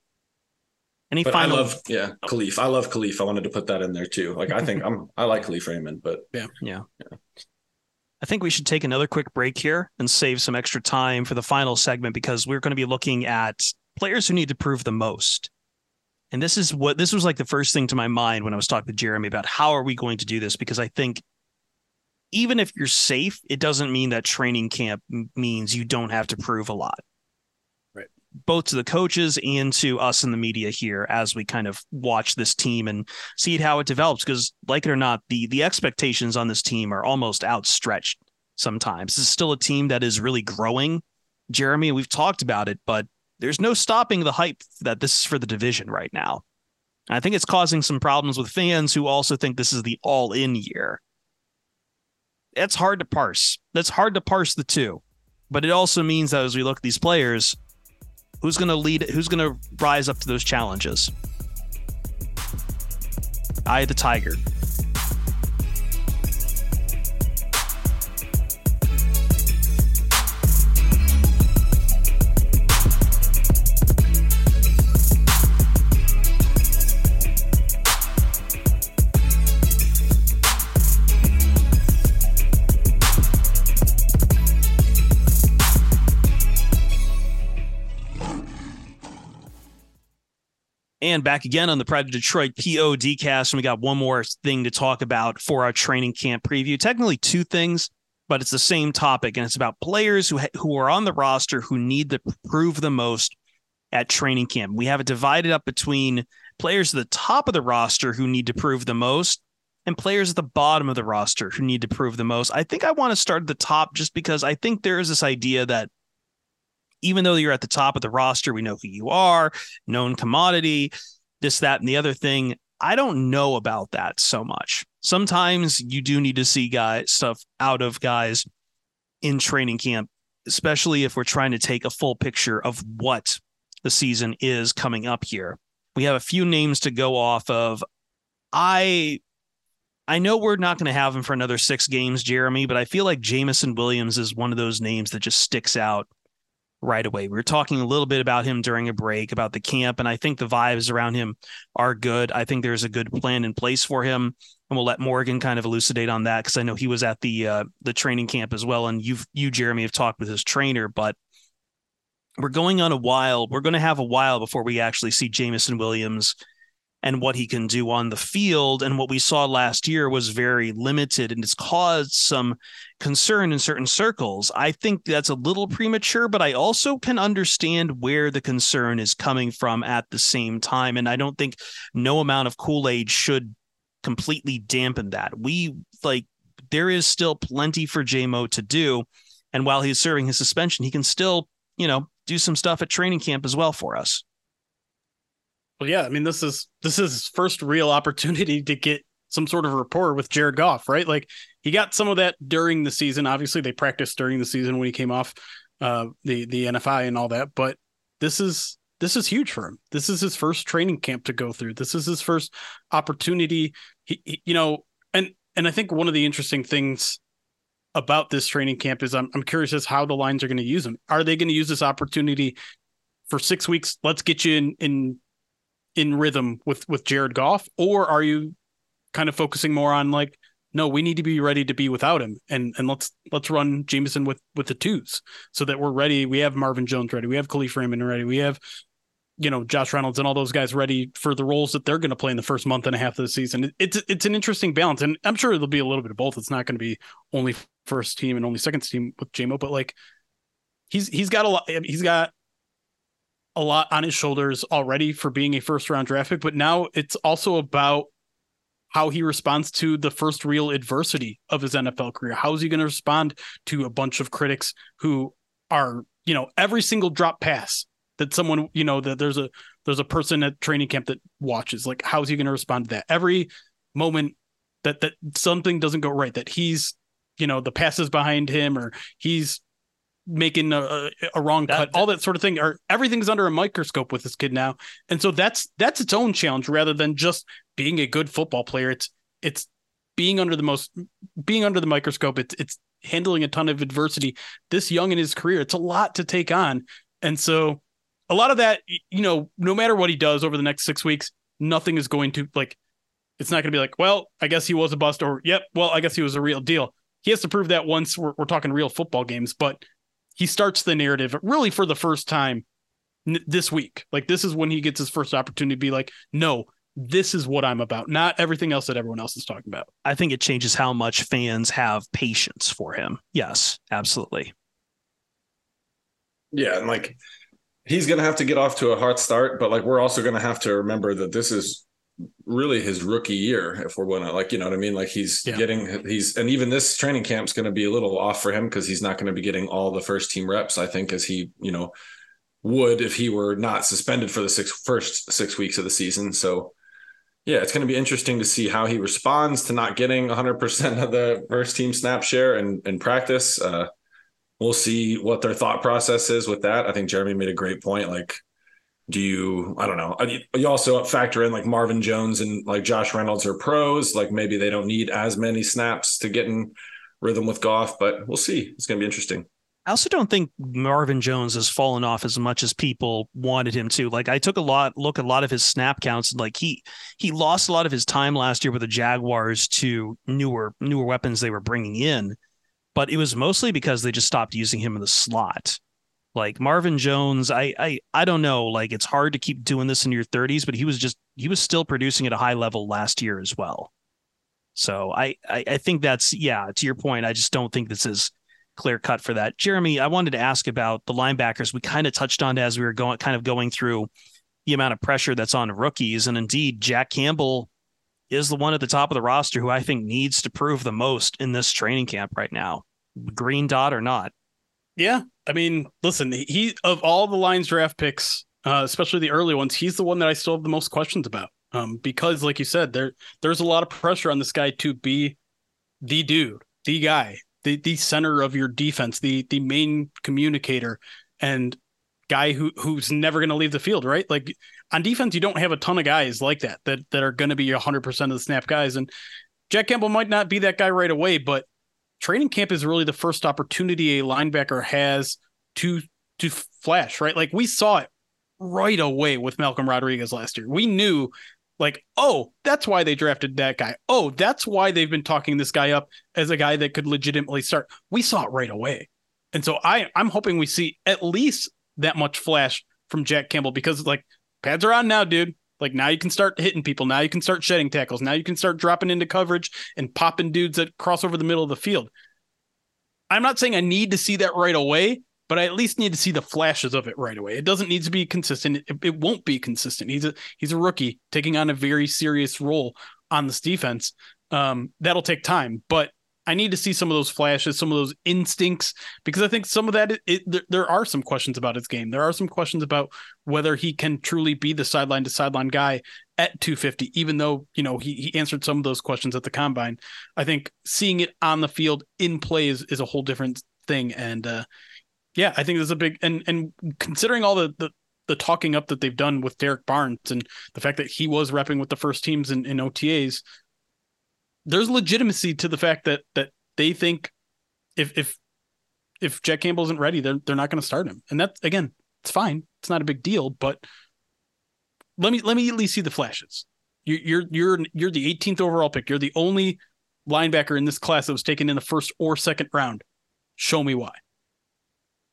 Any but final? I love, yeah, Kalif. I love Kalif. I wanted to put that in there too. Like I think I'm, I like Kalif Raymond, but yeah, yeah. yeah. I think we should take another quick break here and save some extra time for the final segment because we're going to be looking at players who need to prove the most. And this is what this was like the first thing to my mind when I was talking to Jeremy about how are we going to do this because I think even if you're safe, it doesn't mean that training camp means you don't have to prove a lot. Right. Both to the coaches and to us in the media here as we kind of watch this team and see how it develops. Because, like it or not, the the expectations on this team are almost outstretched sometimes. This is still a team that is really growing. Jeremy, we've talked about it, but there's no stopping the hype that this is for the division right now. I think it's causing some problems with fans who also think this is the all in year that's hard to parse. That's hard to parse the two. But it also means that as we look at these players, who's going to lead, who's going to rise up to those challenges? I, the Tiger. And back again on the Pride of Detroit PODcast. And we got one more thing to talk about for our training camp preview. Technically, two things, but it's the same topic. And it's about players who, ha- who are on the roster who need to prove the most at training camp. We have it divided up between players at the top of the roster who need to prove the most and players at the bottom of the roster who need to prove the most. I think I want to start at the top just because I think there is this idea that even though you're at the top of the roster, we know who you are, known commodity, this, that, and the other thing. I don't know about that so much. Sometimes you do need to see guys stuff out of guys in training camp, especially if we're trying to take a full picture of what the season is coming up here. We have a few names to go off of. I I know we're not going to have him for another six games, Jeremy, but I feel like Jameson Williams is one of those names that just sticks out right away. We were talking a little bit about him during a break about the camp, and I think the vibes around him are good. I think there's a good plan in place for him, and we'll let Morgan kind of elucidate on that because I know he was at the uh, the training camp as well, and you've you Jeremy have talked with his trainer, but we're going on a while. We're going to have a while before we actually see Jameson Williams and what he can do on the field. And what we saw last year was very limited and it's caused some concern in certain circles. I think that's a little premature, but I also can understand where the concern is coming from at the same time. And I don't think no amount of Kool Aid should completely dampen that. We like, there is still plenty for Jamo to do. And while he's serving his suspension, he can still, you know, do some stuff at training camp as well for us. Well, yeah, I mean, this is this is his first real opportunity to get some sort of rapport with Jared Goff, right? Like he got some of that during the season. Obviously, they practiced during the season when he came off uh, the the NFI and all that. But this is this is huge for him. This is his first training camp to go through. This is his first opportunity. He, he you know, and and I think one of the interesting things about this training camp is I'm I'm curious as how the lines are going to use him. Are they going to use this opportunity for six weeks? Let's get you in in in rhythm with with Jared Goff, or are you kind of focusing more on like, no, we need to be ready to be without him, and and let's let's run Jameson with with the twos so that we're ready. We have Marvin Jones ready, we have Kalif Raymond ready, we have you know Josh Reynolds and all those guys ready for the roles that they're going to play in the first month and a half of the season. It's it's an interesting balance, and I'm sure it'll be a little bit of both. It's not going to be only first team and only second team with Jamo, but like he's he's got a lot. He's got a lot on his shoulders already for being a first round draft pick, but now it's also about how he responds to the first real adversity of his NFL career. How is he going to respond to a bunch of critics who are, you know, every single drop pass that someone, you know, that there's a there's a person at training camp that watches. Like, how's he going to respond to that? Every moment that that something doesn't go right, that he's, you know, the passes behind him or he's making a, a wrong that, cut, that, all that sort of thing, or everything's under a microscope with this kid now. And so that's that's its own challenge rather than just being a good football player. It's it's being under the most being under the microscope. It's it's handling a ton of adversity this young in his career. It's a lot to take on. And so a lot of that, you know, no matter what he does over the next six weeks, nothing is going to like, it's not going to be like, well, I guess he was a bust or, yep, well, I guess he was a real deal. He has to prove that once we're, we're talking real football games, but he starts the narrative really for the first time n- this week. Like, this is when he gets his first opportunity to be like, no, this is what I'm about, not everything else that everyone else is talking about. I think it changes how much fans have patience for him. Yes, absolutely. Yeah, and like he's going to have to get off to a hot start, but like we're also going to have to remember that this is really his rookie year if we're to like you know what I mean like he's yeah. getting he's and even this training camp's going to be a little off for him because he's not going to be getting all the first team reps I think as he you know would if he were not suspended for the six first six weeks of the season so yeah, it's going to be interesting to see how he responds to not getting 100% of the first team snap share and in, in practice. Uh, we'll see what their thought process is with that. I think Jeremy made a great point. Like, do you, I don't know, you also factor in like Marvin Jones and like Josh Reynolds are pros. Like, maybe they don't need as many snaps to get in rhythm with Goff, but we'll see. It's going to be interesting. I also don't think Marvin Jones has fallen off as much as people wanted him to. Like I took a lot look at a lot of his snap counts and like he he lost a lot of his time last year with the Jaguars to newer newer weapons they were bringing in, but it was mostly because they just stopped using him in the slot. Like Marvin Jones, I I I don't know, like it's hard to keep doing this in your 30s, but he was just he was still producing at a high level last year as well. So I I, I think that's yeah, to your point, I just don't think this is clear cut for that. Jeremy, I wanted to ask about the linebackers. We kind of touched on as we were going, kind of going through the amount of pressure that's on rookies, and indeed, Jack Campbell is the one at the top of the roster who I think needs to prove the most in this training camp right now, green dot or not. Yeah, I mean, listen, he of all the Lions draft picks, uh, especially the early ones, he's the one that I still have the most questions about. Um, because, like you said, there there's a lot of pressure on this guy to be the dude, the guy, the the center of your defense, the the main communicator, and guy who who's never going to leave the field, right? Like on defense, you don't have a ton of guys like that that that are going to be 100% of the snap guys. And Jack Campbell might not be that guy right away, but training camp is really the first opportunity a linebacker has to to flash, right? Like we saw it right away with Malcolm Rodriguez last year. We knew like, oh, that's why they drafted that guy. Oh, that's why they've been talking this guy up as a guy that could legitimately start. We saw it right away. And so I I'm hoping we see at least that much flash from Jack Campbell because like pads are on now, dude. Like now you can start hitting people. Now you can start shedding tackles. Now you can start dropping into coverage and popping dudes that cross over the middle of the field. I'm not saying I need to see that right away, but I at least need to see the flashes of it right away. It doesn't need to be consistent. It, it, won't be consistent. He's a he's a rookie taking on a very serious role on this defense. Um, that'll take time, but I need to see some of those flashes, some of those instincts, because I think some of that it, it, there, there are some questions about his game. There are some questions about whether he can truly be the sideline to sideline guy at 250, even though you know he he answered some of those questions at the combine. I think seeing it on the field in play is, is a whole different thing, and uh, yeah, I think there's a big and and considering all the the the talking up that they've done with Derrick Barnes and the fact that he was repping with the first teams in, in OTAs, there's legitimacy to the fact that that they think if if if Jack Campbell isn't ready, they're they're not going to start him, and that again, it's fine. It's not a big deal, but let me let me at least see the flashes. You, you're you're you're the 18th overall pick. You're the only linebacker in this class that was taken in the first or second round. Show me why.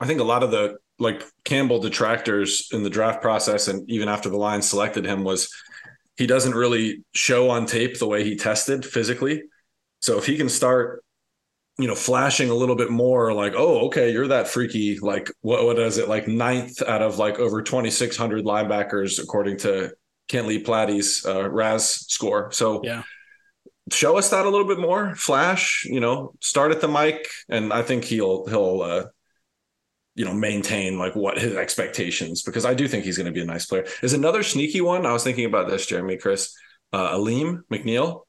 I think a lot of the like Campbell detractors in the draft process and even after the Lions selected him was he doesn't really show on tape the way he tested physically. So if he can start, you know, flashing a little bit more, like, oh, okay, you're that freaky, like what what is it, like ninth out of like over 2,600 linebackers according to Kent Lee Platte's uh, RAS score. So yeah, show us that a little bit more. Flash, you know, start at the mic, and I think he'll he'll uh, you know, maintain like what his expectations because I do think he's going to be a nice player. Is another sneaky one. I was thinking about this, Jeremy, Chris, uh, Alim McNeill.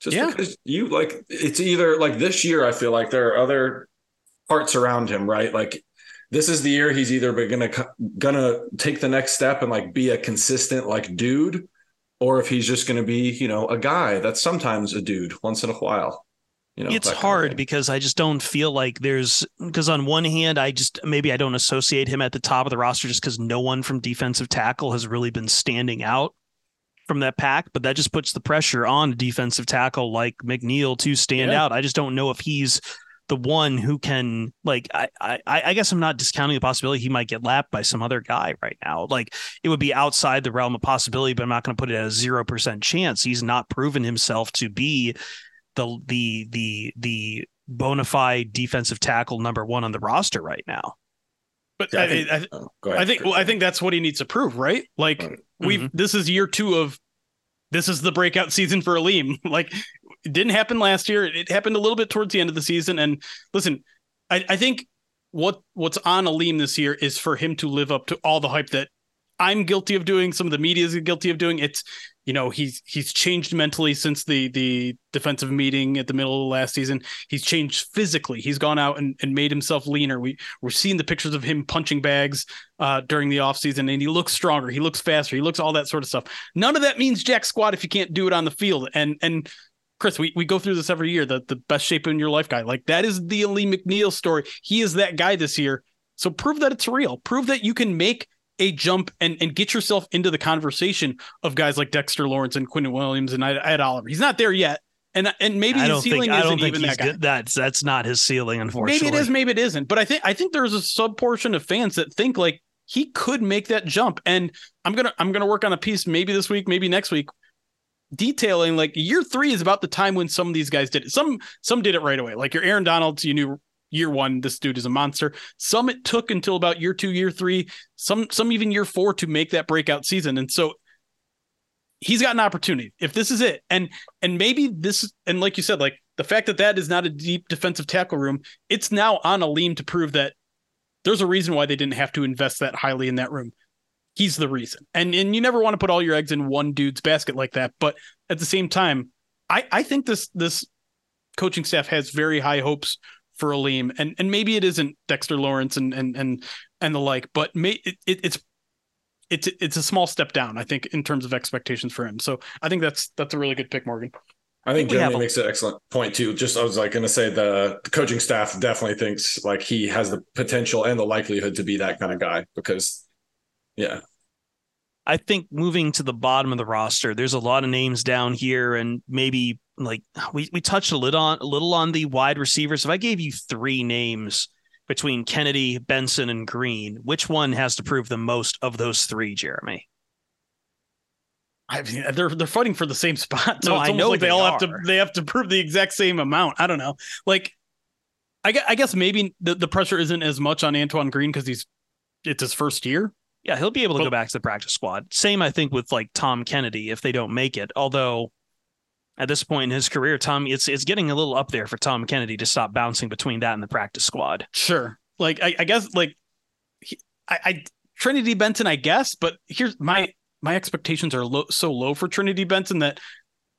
Just yeah. because you like, it's either like this year. I feel like there are other parts around him, right? Like this is the year he's either gonna gonna take the next step and like be a consistent like dude, or if he's just gonna be you know a guy that's sometimes a dude once in a while. You know, it's hard because I just don't feel like there's because on one hand I just maybe I don't associate him at the top of the roster just because no one from defensive tackle has really been standing out from that pack, but that just puts the pressure on a defensive tackle like McNeill to stand yeah. out. I just don't know if he's the one who can like I, I I guess I'm not discounting the possibility he might get lapped by some other guy right now. Like it would be outside the realm of possibility, but I'm not going to put it at a zero percent chance. He's not proven himself to be the the the the bona fide defensive tackle number one on the roster right now. But yeah, I, think, I, oh, I think well, I think that's what he needs to prove, right? Like mm-hmm. we've this is year two of this is the breakout season for Alim. like it didn't happen last year. It happened a little bit towards the end of the season. And listen, I, I think what what's on Alim this year is for him to live up to all the hype that I'm guilty of doing. Some of the media is guilty of doing. It's you know he's he's changed mentally since the the defensive meeting at the middle of last season. He's changed physically. He's gone out and, and made himself leaner. We we're seeing the pictures of him punching bags uh, during the offseason and he looks stronger. He looks faster. He looks all that sort of stuff. None of that means jack squat if you can't do it on the field. And and Chris, we, we go through this every year. The the best shape in your life guy. Like that is the Alim McNeill story. He is that guy this year. So prove that it's real. Prove that you can make a jump and, and get yourself into the conversation of guys like Dexter Lawrence and Quinnen Williams and Ed Oliver. He's not there yet. And and maybe I his ceiling think, isn't even that guy. That's that's not his ceiling, unfortunately. Maybe it is, maybe it isn't. But I think I think there's a sub portion of fans that think like he could make that jump. And I'm gonna I'm gonna work on a piece maybe this week, maybe next week, detailing like year three is about the time when some of these guys did it. Some some did it right away. Like your Aaron Donalds, you knew year one, this dude is a monster. Some it took until about year two, year three, some some even year four to make that breakout season. And so he's got an opportunity if this is it. And and maybe this and like you said, like the fact that that is not a deep defensive tackle room, it's now on Alim to prove that there's a reason why they didn't have to invest that highly in that room he's the reason. And and you never want to put all your eggs in one dude's basket like that. But at the same time, I I think this this coaching staff has very high hopes for Alim, and and maybe it isn't Dexter Lawrence and and and and the like, but may, it, it, it's it's it's a small step down, I think, in terms of expectations for him. So I think that's that's a really good pick, Morgan. I think Jeremy makes an excellent point too. Just I was like going to say the, the coaching staff definitely thinks like he has the potential and the likelihood to be that kind of guy because yeah. I think moving to the bottom of the roster, there's a lot of names down here, and maybe like we, we touched a little on a little on the wide receivers. If I gave you three names between Kennedy, Benson, and Green, which one has to prove the most of those three, Jeremy? I mean, they're they're fighting for the same spot. So no, I know like they, they all have to they have to prove the exact same amount. I don't know. Like, I guess, I guess maybe the, the pressure isn't as much on Antoine Green because he's it's his first year. Yeah, he'll be able to well, go back to the practice squad. Same, I think, with like Tom Kennedy if they don't make it. Although at this point in his career, Tom, it's it's getting a little up there for Tom Kennedy to stop bouncing between that and the practice squad. Sure, like I, I guess like he, I, I Trinity Benson, I guess, but here's my my expectations are low, so low for Trinity Benson that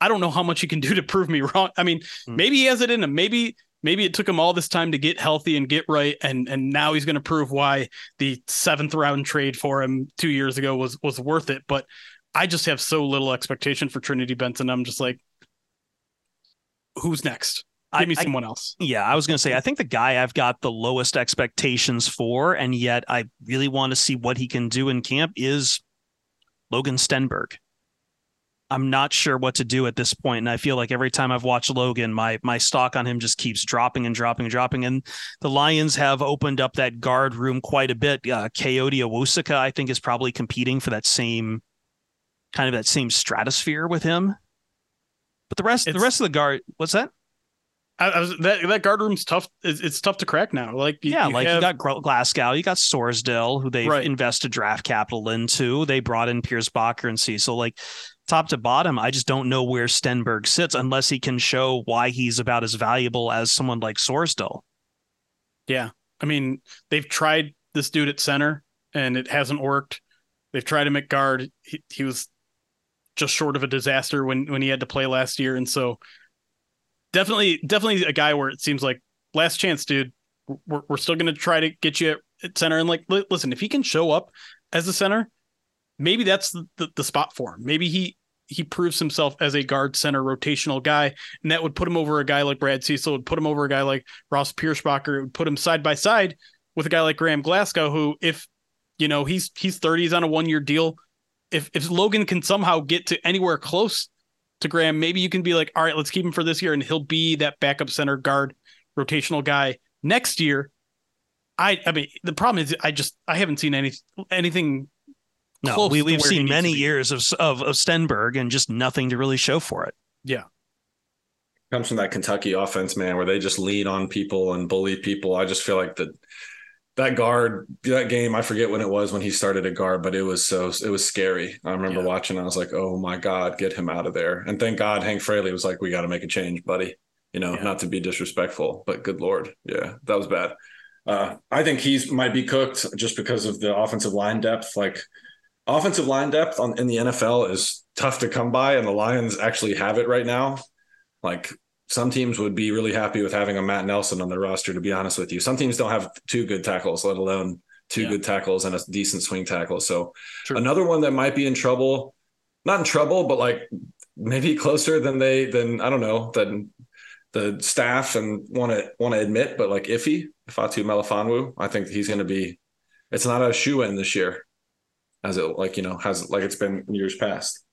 I don't know how much he can do to prove me wrong. I mean, mm. maybe he has it in him. Maybe maybe it took him all this time to get healthy and get right and and now he's going to prove why the seventh round trade for him two years ago was was worth it but i just have so little expectation for trinity benson i'm just like who's next give me I, someone else yeah i was going to say i think the guy i've got the lowest expectations for and yet i really want to see what he can do in camp is logan stenberg I'm not sure what to do at this point, and I feel like every time I've watched Logan, my my stock on him just keeps dropping and dropping and dropping. And the Lions have opened up that guard room quite a bit. Uh, Kayode Awosika, I think, is probably competing for that same kind of that same stratosphere with him. But the rest, it's, the rest of the guard, what's that? I, I was, that that guard room's tough. It's, it's tough to crack now. Like you, yeah, you like have... you got Glasgow, you got Sorsdal, who they've right. invested draft capital into. They brought in Pierschbacher and Cecil. Like top to bottom, I just don't know where Stenberg sits unless he can show why he's about as valuable as someone like Sorsdal. Yeah, I mean, they've tried this dude at center and it hasn't worked. They've tried him at guard. He, he was just short of a disaster when when he had to play last year, and so definitely definitely a guy where it seems like last chance, dude. We're we're still going to try to get you at center, and like listen, if he can show up as a center, maybe that's the, the, the spot for him. Maybe he he proves himself as a guard center rotational guy, and that would put him over a guy like Brad Cecil, would put him over a guy like Ross Pierschbacher, it would put him side by side with a guy like Graham Glasgow, who if you know he's he's 30, he's on a one year deal. If if Logan can somehow get to anywhere close to Graham, maybe you can be like, all right, let's keep him for this year, and he'll be that backup center guard rotational guy next year. I I mean the problem is I just I haven't seen any anything no, we, we've seen many years of, of of Stenberg and just nothing to really show for it. Yeah, comes from that Kentucky offense, man, where they just lead on people and bully people. I just feel like that that guard that game. I forget when it was when he started a guard, but it was so it was scary. I remember yeah. watching. I was like, oh my god, get him out of there! And thank God, Hank Fraley was like, we got to make a change, buddy. You know, yeah. not to be disrespectful, but good lord, yeah, that was bad. Uh, I think he's might be cooked just because of the offensive line depth. Like offensive line depth on, in the NFL is tough to come by, and the Lions actually have it right now. Like some teams would be really happy with having a Matt Nelson on their roster, to be honest with you. Some teams don't have two good tackles, let alone two yeah. good tackles and a decent swing tackle. So True. another one that might be in trouble, not in trouble, but like maybe closer than they than I don't know, than the staff and want to want to admit, but like iffy, Ifeatu Melifonwu, I think he's gonna be it's not a shoe in this year as it like you know has like it's been years past.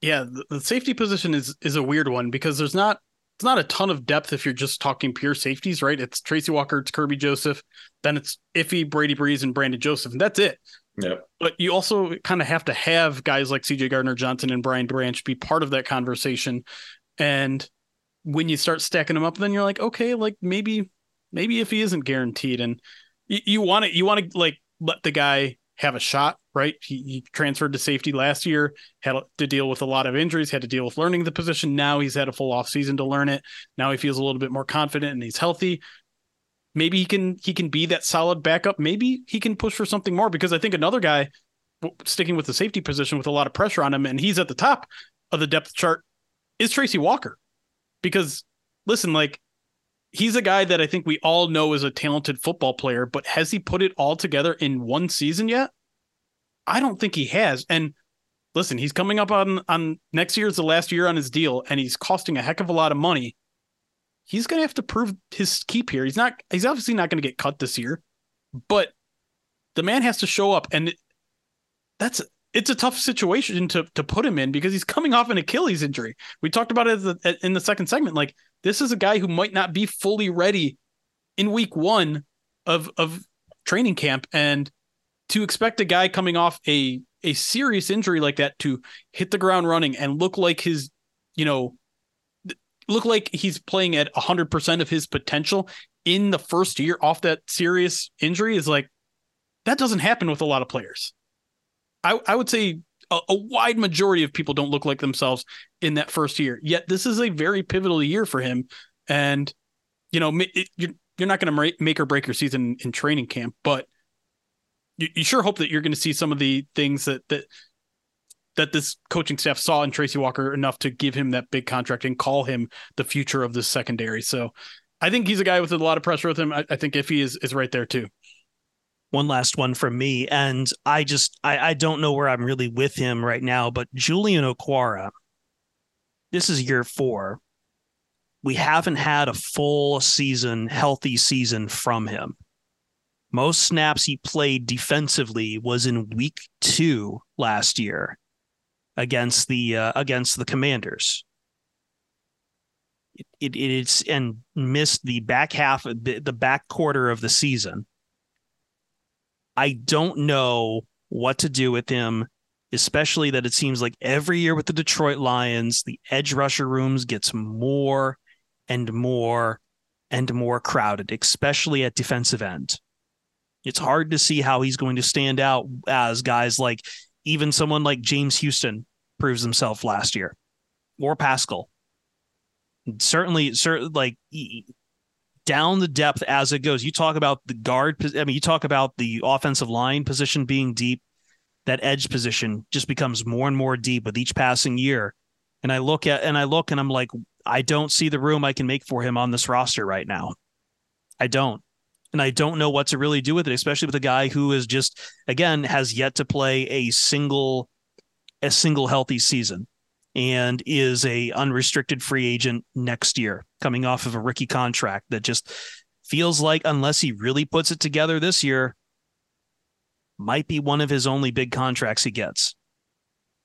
Yeah, the, the safety position is is a weird one because there's not it's not a ton of depth if you're just talking pure safeties, right? It's Tracy Walker, it's Kerby Joseph, then it's Iffy, Brady Breeze, and Brandon Joseph, and that's it. Yeah. But you also kind of have to have guys like CJ Gardner Johnson and Brian Branch be part of that conversation. And when you start stacking them up, then you're like, okay, like maybe, maybe if he isn't guaranteed, and you want to, you want to like let the guy have a shot, right? He, he, transferred to safety last year, had to deal with a lot of injuries, had to deal with learning the position. Now he's had a full off season to learn it. Now he feels a little bit more confident and he's healthy. Maybe he can he can be that solid backup. Maybe he can push for something more because I think another guy sticking with the safety position with a lot of pressure on him and he's at the top of the depth chart is Tracy Walker. Because listen, like he's a guy that I think we all know is a talented football player, but has he put it all together in one season yet? I don't think he has. And listen, he's coming up on on next year is the last year on his deal, and he's costing a heck of a lot of money. He's gonna have to prove his keep here. He's not. He's obviously not gonna get cut this year, but the man has to show up, and that's it's a tough situation to to put him in because he's coming off an Achilles injury. We talked about it in the second segment. Like this is a guy who might not be fully ready in week one of of training camp, and to expect a guy coming off a a serious injury like that to hit the ground running and look like his, you know, look like he's playing at 100% of his potential in the first year off that serious injury is like that doesn't happen with a lot of players. I, I would say a, a, wide majority of people don't look like themselves in that first year. Yet this is a very pivotal year for him, and you know it, you're you're not going to make or break your season in training camp, but you, you sure hope that you're going to see some of the things that that that this coaching staff saw in Tracy Walker enough to give him that big contract and call him the future of this secondary. So I think he's a guy with a lot of pressure with him. I, I think Iffy is is right there too one last one from me. And I just I, I don't know where I'm really with him right now, but Julian Okwara, this is year four. We haven't had a full season, healthy season from him. Most snaps he played defensively was in week two last year against the uh, against the Commanders. It, it, it's and missed the back half the, the back quarter of the season I don't know what to do with him, especially that it seems like every year with the Detroit Lions, the edge rusher rooms gets more and more and more crowded, especially at defensive end. It's hard to see how he's going to stand out as guys like even someone like James Houston proves himself last year or Paschal. Certainly, certainly like down the depth as it goes. You talk about the guard. I mean, you talk about the offensive line position being deep. That edge position just becomes more and more deep with each passing year. And I look at and I look and I'm like, I don't see the room I can make for him on this roster right now. I don't. And I don't know what to really do with it, especially with a guy who is just again has yet to play a single a single healthy season and is a unrestricted free agent next year coming off of a rookie contract that just feels like unless he really puts it together this year might be one of his only big contracts he gets.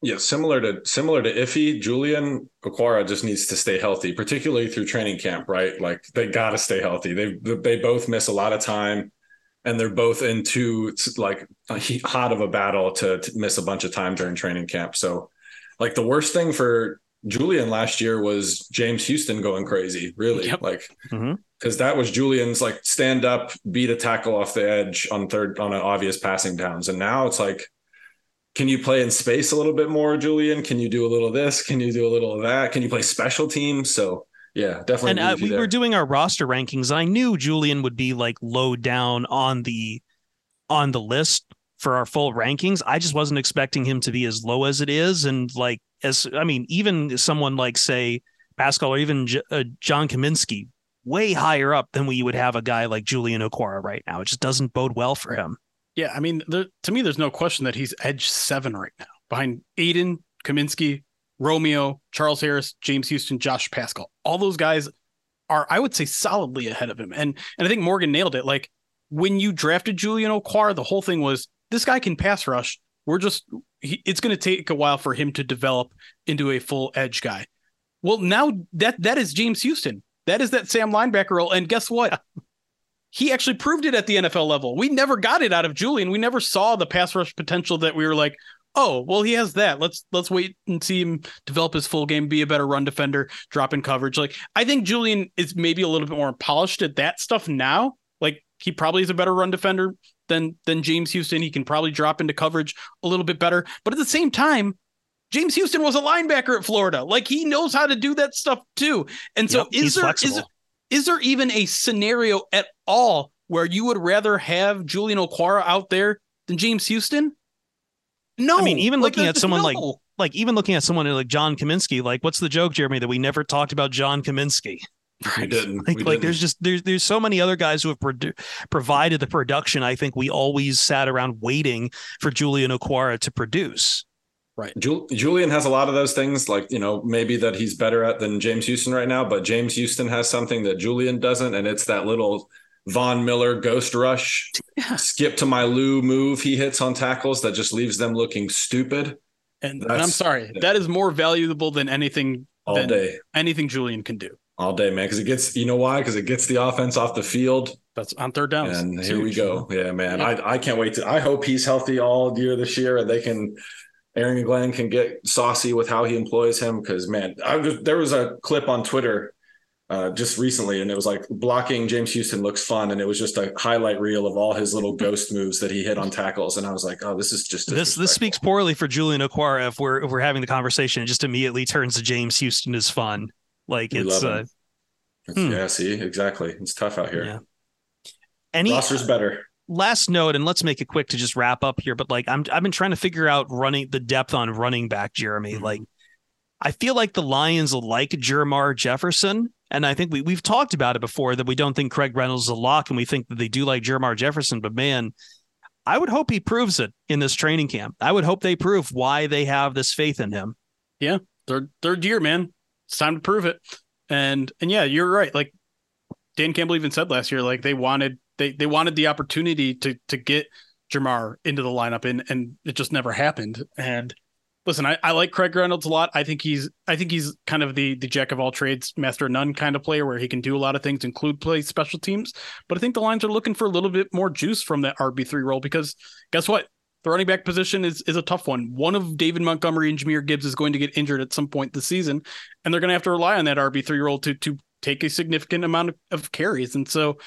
Yeah, similar to similar to Iffy, Julian Okwara just needs to stay healthy, particularly through training camp, right? Like they got to stay healthy. They they both miss a lot of time and they're both in too like hot of a battle to, to miss a bunch of time during training camp. So like the worst thing for Julian last year was James Houston going crazy, really. Yep. Like, because mm-hmm. that was Julian's like stand up, beat a tackle off the edge on third on an obvious passing downs. And now it's like, can you play in space a little bit more, Julian? Can you do a little of this? Can you do a little of that? Can you play special teams? So yeah, definitely. And uh, we there. were doing our roster rankings. I knew Julian would be like low down on the on the list for our full rankings. I just wasn't expecting him to be as low as it is. And like, as I mean, even someone like, say, Paschal or even J- uh, John Cominsky, way higher up than we would have a guy like Julian Okwara right now. It just doesn't bode well for him. Yeah. I mean, to me, there's no question that he's edge seven right now behind Aidan, Cominsky, Romeo, Charles Harris, James Houston, Josh Paschal. All those guys are, I would say, solidly ahead of him. And and I think Morgan nailed it. Like when you drafted Julian Okwara, the whole thing was this guy can pass rush. We're just he, it's going to take a while for him to develop into a full edge guy. Well, now that that is James Houston. That is that Sam linebacker role. And guess what? He actually proved it at the NFL level. We never got it out of Julian. We never saw the pass rush potential that we were like, oh, well, he has that. Let's let's wait and see him develop his full game, be a better run defender, drop in coverage. Like I think Julian is maybe a little bit more polished at that stuff now. Like he probably is a better run defender than than James Houston. He can probably drop into coverage a little bit better. But at the same time, James Houston was a linebacker at Florida. Like he knows how to do that stuff too. And so yep, is there is, is there even a scenario at all where you would rather have Julian Okwara out there than James Houston? No. I mean, even like, looking at someone no. like like even looking at someone like John Cominsky, like what's the joke, Jeremy, that we never talked about John Cominsky? We didn't. Like, we like didn't. there's just there's there's so many other guys who have produ- provided the production. I think we always sat around waiting for Julian Okwara to produce. Right. Julian has a lot of those things, like, you know, maybe that he's better at than James Houston right now, but James Houston has something that Julian doesn't. And it's that little Von Miller ghost rush, yeah. skip to my Lou move he hits on tackles that just leaves them looking stupid. And, and I'm sorry, yeah. that is more valuable than anything all than day. Anything Julian can do all day, man. Because it gets, you know why? Because it gets the offense off the field. That's on third down. And here we go. Yeah, man. Yeah. I, I can't wait to. I hope he's healthy all year this year, and they can. Aaron Glenn can get saucy with how he employs him because man, I was, there was a clip on Twitter uh, just recently, and it was like blocking James Houston looks fun, and it was just a highlight reel of all his little ghost moves that he hit on tackles, and I was like, oh, this is just this. This speaks poorly for Julian Okwara if we're if we're having the conversation. It just immediately turns to James Houston is fun. Like we it's uh, Hmm. Yeah, see, exactly. It's tough out here. Yeah. Any roster's better. Last note, and let's make it quick to just wrap up here. But like, I'm I've been trying to figure out running the depth on running back, Jeremy. Mm-hmm. Like, I feel like the Lions like Jermar Jefferson, and I think we we've talked about it before that we don't think Craig Reynolds is a lock, and we think that they do like Jermar Jefferson. But man, I would hope he proves it in this training camp. I would hope they prove why they have this faith in him. Yeah, third third year, man. It's time to prove it. And and yeah, you're right. Like Dan Campbell even said last year, like they wanted they they wanted the opportunity to to get Jamar into the lineup and and it just never happened. And listen, I, I like Craig Reynolds a lot. I think he's I think he's kind of the the jack of all trades, master of none kind of player where he can do a lot of things, include play special teams. But I think the Lions are looking for a little bit more juice from that RB three role because guess what? The running back position is is a tough one. One of David Montgomery and Jahmyr Gibbs is going to get injured at some point this season, and they're going to have to rely on that RB three old to to take a significant amount of, of, carries. And so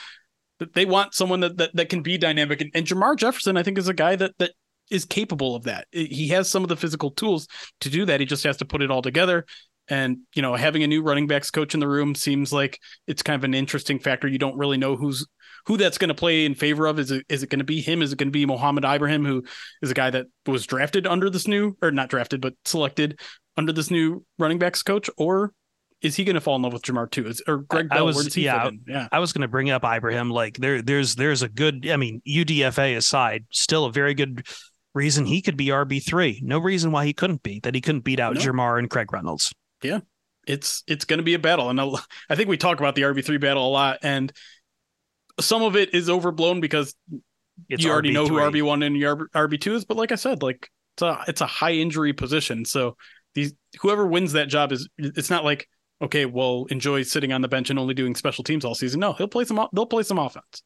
they want someone that, that that can be dynamic. And, and Jermar Jefferson, I think, is a guy that that is capable of that. He has some of the physical tools to do that. He just has to put it all together. And, you know, having a new running backs coach in the room seems like it's kind of an interesting factor. You don't really know who's who that's going to play in favor of. Is it is it going to be him? Is it going to be Mohamed Ibrahim, who is a guy that was drafted under this new or not drafted, but selected under this new running backs coach? Or is he going to fall in love with Jamar too? Is, or Greg Bell? I was, where does he yeah. Yeah. I was going to bring up Ibrahim. Like there, there's there's a good. I mean, UDFA aside, still a very good reason he could be RB three. No reason why he couldn't be. That he couldn't beat out No. Jamar and Craig Reynolds. Yeah, it's it's going to be a battle and I'll- i think we talk about the rb3 battle a lot and some of it is overblown because It's you already know who RB3. rb1 and your rb2 is but like i said like it's a it's a high injury position so these whoever wins that job is it's not like okay well enjoy sitting on the bench and only doing special teams all season no he'll play some they'll play some offense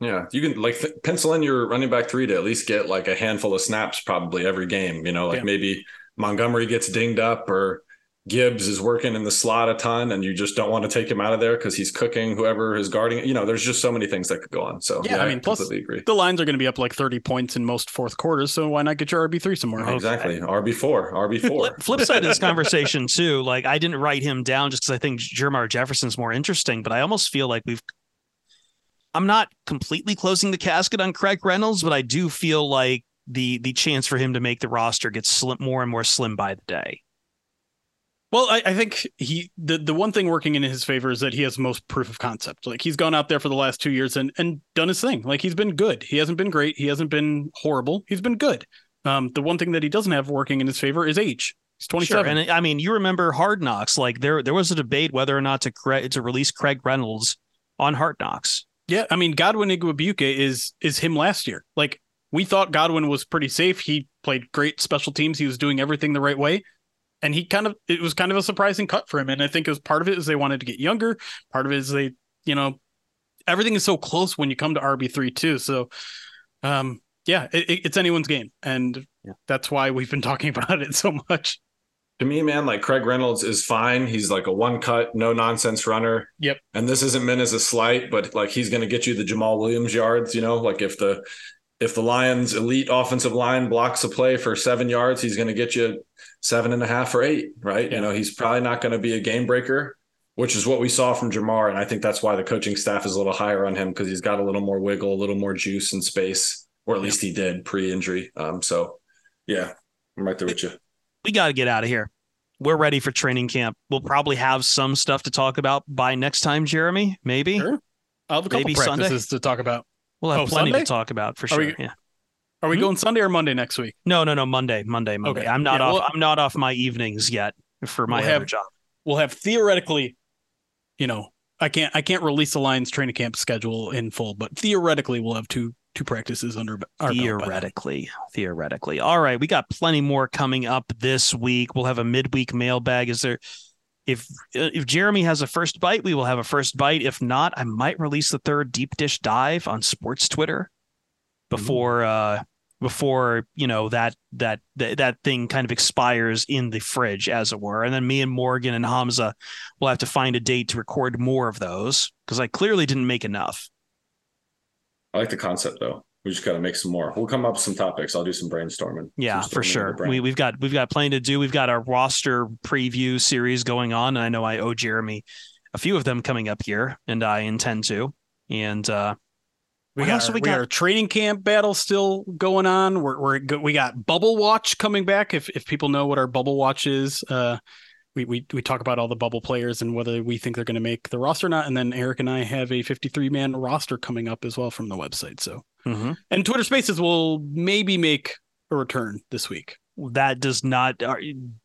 Yeah, you can like th- pencil in your running back three to at least get like a handful of snaps probably every game. You know, like Yeah. maybe Montgomery gets dinged up or Gibbs is working in the slot a ton, and you just don't want to take him out of there because he's cooking whoever is guarding. You know, there's just so many things that could go on. So Yeah, I mean, plus- completely agree. the lines are going to be up like 30 points in most fourth quarters so why not get your rb3 somewhere Okay. Exactly, RB four, RB four. Flip, flip side of this conversation too, like I didn't write him down just because I think Jermar Jefferson's more interesting, but I almost feel like we've. I'm not completely closing the casket on Craig Reynolds, but I do feel like the the chance for him to make the roster gets slim, more and more slim by the day. Well, I, I think he the, the one thing working in his favor is that he has most proof of concept. Like he's gone out there for the last two years and and done his thing. Like he's been good. He hasn't been great. He hasn't been horrible. He's been good. Um, the one thing that he doesn't have working in his favor is age. He's 27. Sure, and I mean, you remember Hard Knocks? Like there, there was a debate whether or not to cre- to release Craig Reynolds on Hard Knocks. yeah, I mean Godwin Igwebuike is is him last year. Like we thought Godwin was pretty safe. He played great special teams. He was doing everything the right way. And he kind of it was kind of a surprising cut for him. And I think it was part of it is they wanted to get younger. Part of it is they, you know, everything is so close when you come to RB three too. So, um, yeah, it, it- it's anyone's game, and Yeah. that's why we've been talking about it so much. to me, man, like Craig Reynolds is fine. He's like a one cut, no nonsense runner. Yep. And this isn't meant as a slight, but like he's going to get you the Jamaal Williams yards. You know, like if the if the Lions' elite offensive line blocks a play for seven yards, he's going to get you seven and a half or eight. Right. Yeah. You know, he's probably not going to be a game breaker. Which is what we saw from Jamar, and I think that's why the coaching staff is a little higher on him because he's got a little more wiggle, a little more juice and space, or at least he did pre-injury. Um, so yeah, I'm right there with you. we got to get out of here. We're ready for training camp. We'll probably have some stuff to talk about by next time, Jeremy. Maybe Sure. I'll have a couple Maybe Sunday? practices to talk about. We'll have Oh, plenty Sunday? to talk about for sure. we- yeah. Are we Hmm? going Sunday or Monday next week? No, no, no. Monday, Monday, Monday. Okay. I'm not Yeah, off. well- I'm not off my evenings yet for my We'll other have- job. We'll have theoretically, you know, I can't I can't release the Lions training camp schedule in full, but theoretically we'll have two two practices under our belt by then. Theoretically, theoretically. All right, we got plenty more coming up this week. We'll have a midweek mailbag. Is there? If if Jeremy has a first bite, we will have a first bite. If not, I might release the third deep dish dive on sports Twitter before uh before you know that that that that thing kind of expires in the fridge, as it were. And then me and Morgan and Hamza will have to find a date to record more of those because I clearly didn't make enough. I like the concept though. We just got to make some more. We'll come up with some topics. I'll do some brainstorming. Yeah, Some for storming of the sure. We we've got we've got plenty to do. We've got our roster preview series going on, and I know I owe Jeremy a few of them coming up here, and I intend to. And uh We What got, else our, have we we got? got our training camp battle still going on. We're, we're we got Bubble Watch coming back. If if people know what our Bubble Watch is, uh, we we we talk about all the bubble players and whether we think they're going to make the roster or not. And then Eric and I have a 53 man roster coming up as well from the website. So mhm. and Twitter Spaces will maybe make a return this week. that does not uh,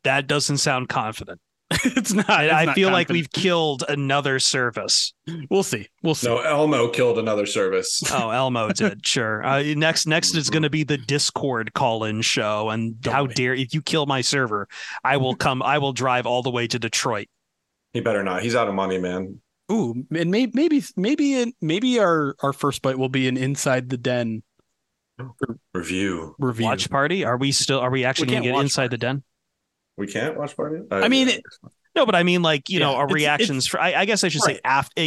that doesn't sound confident. it's not. I, it's I not feel like we've killed another service. We'll see. We'll see. No, Elmo killed another service. Oh, Elmo did sure. Uh, next, next is going to be the Discord call-in show, and how Totally. dare if you kill my server, I will come. I will drive all the way to Detroit. He better not. He's out of money, man. Ooh, and maybe maybe maybe maybe our our first bite will be an inside the den Review. review. Watch party? Are we still? Are we actually We going to get watch inside the den? We can't watch party. I mean, it- No, but I mean, like you know, our it's- reactions for. I, I guess I should say Right. after.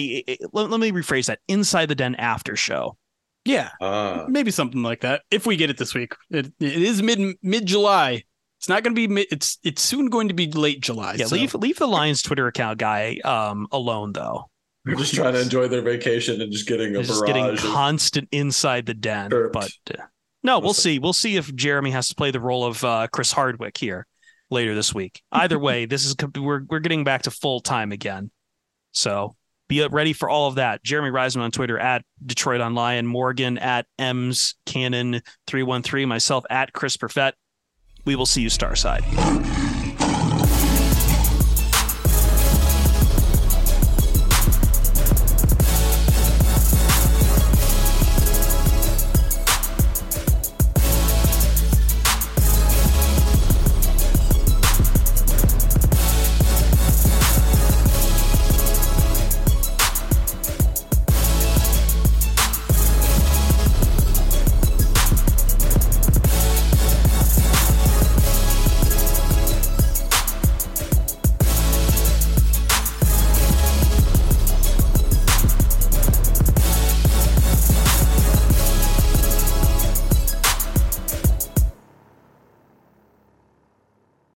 let, let me rephrase that. Inside the den after show. Yeah, Ah, maybe something like that. If we get it this week, it, it is mid mid July. It's not going to be. It's it's soon going to be late July. Yeah, so. leave leave the Lions Twitter account guy um, alone though. They're just trying to enjoy their vacation and just getting a just barrage. getting of- constant inside the den. Burped. But uh, no, we'll We'll see. We'll see if Jeremy has to play the role of uh, Chris Hardwick here later this week. Either way, this is we're we're getting back to full time again. So be ready for all of that. Jeremy Reisman on Twitter at DetroitOnLion, Morgan at M's Cannon three one three, myself at Chris Perfett. We will see you Starside.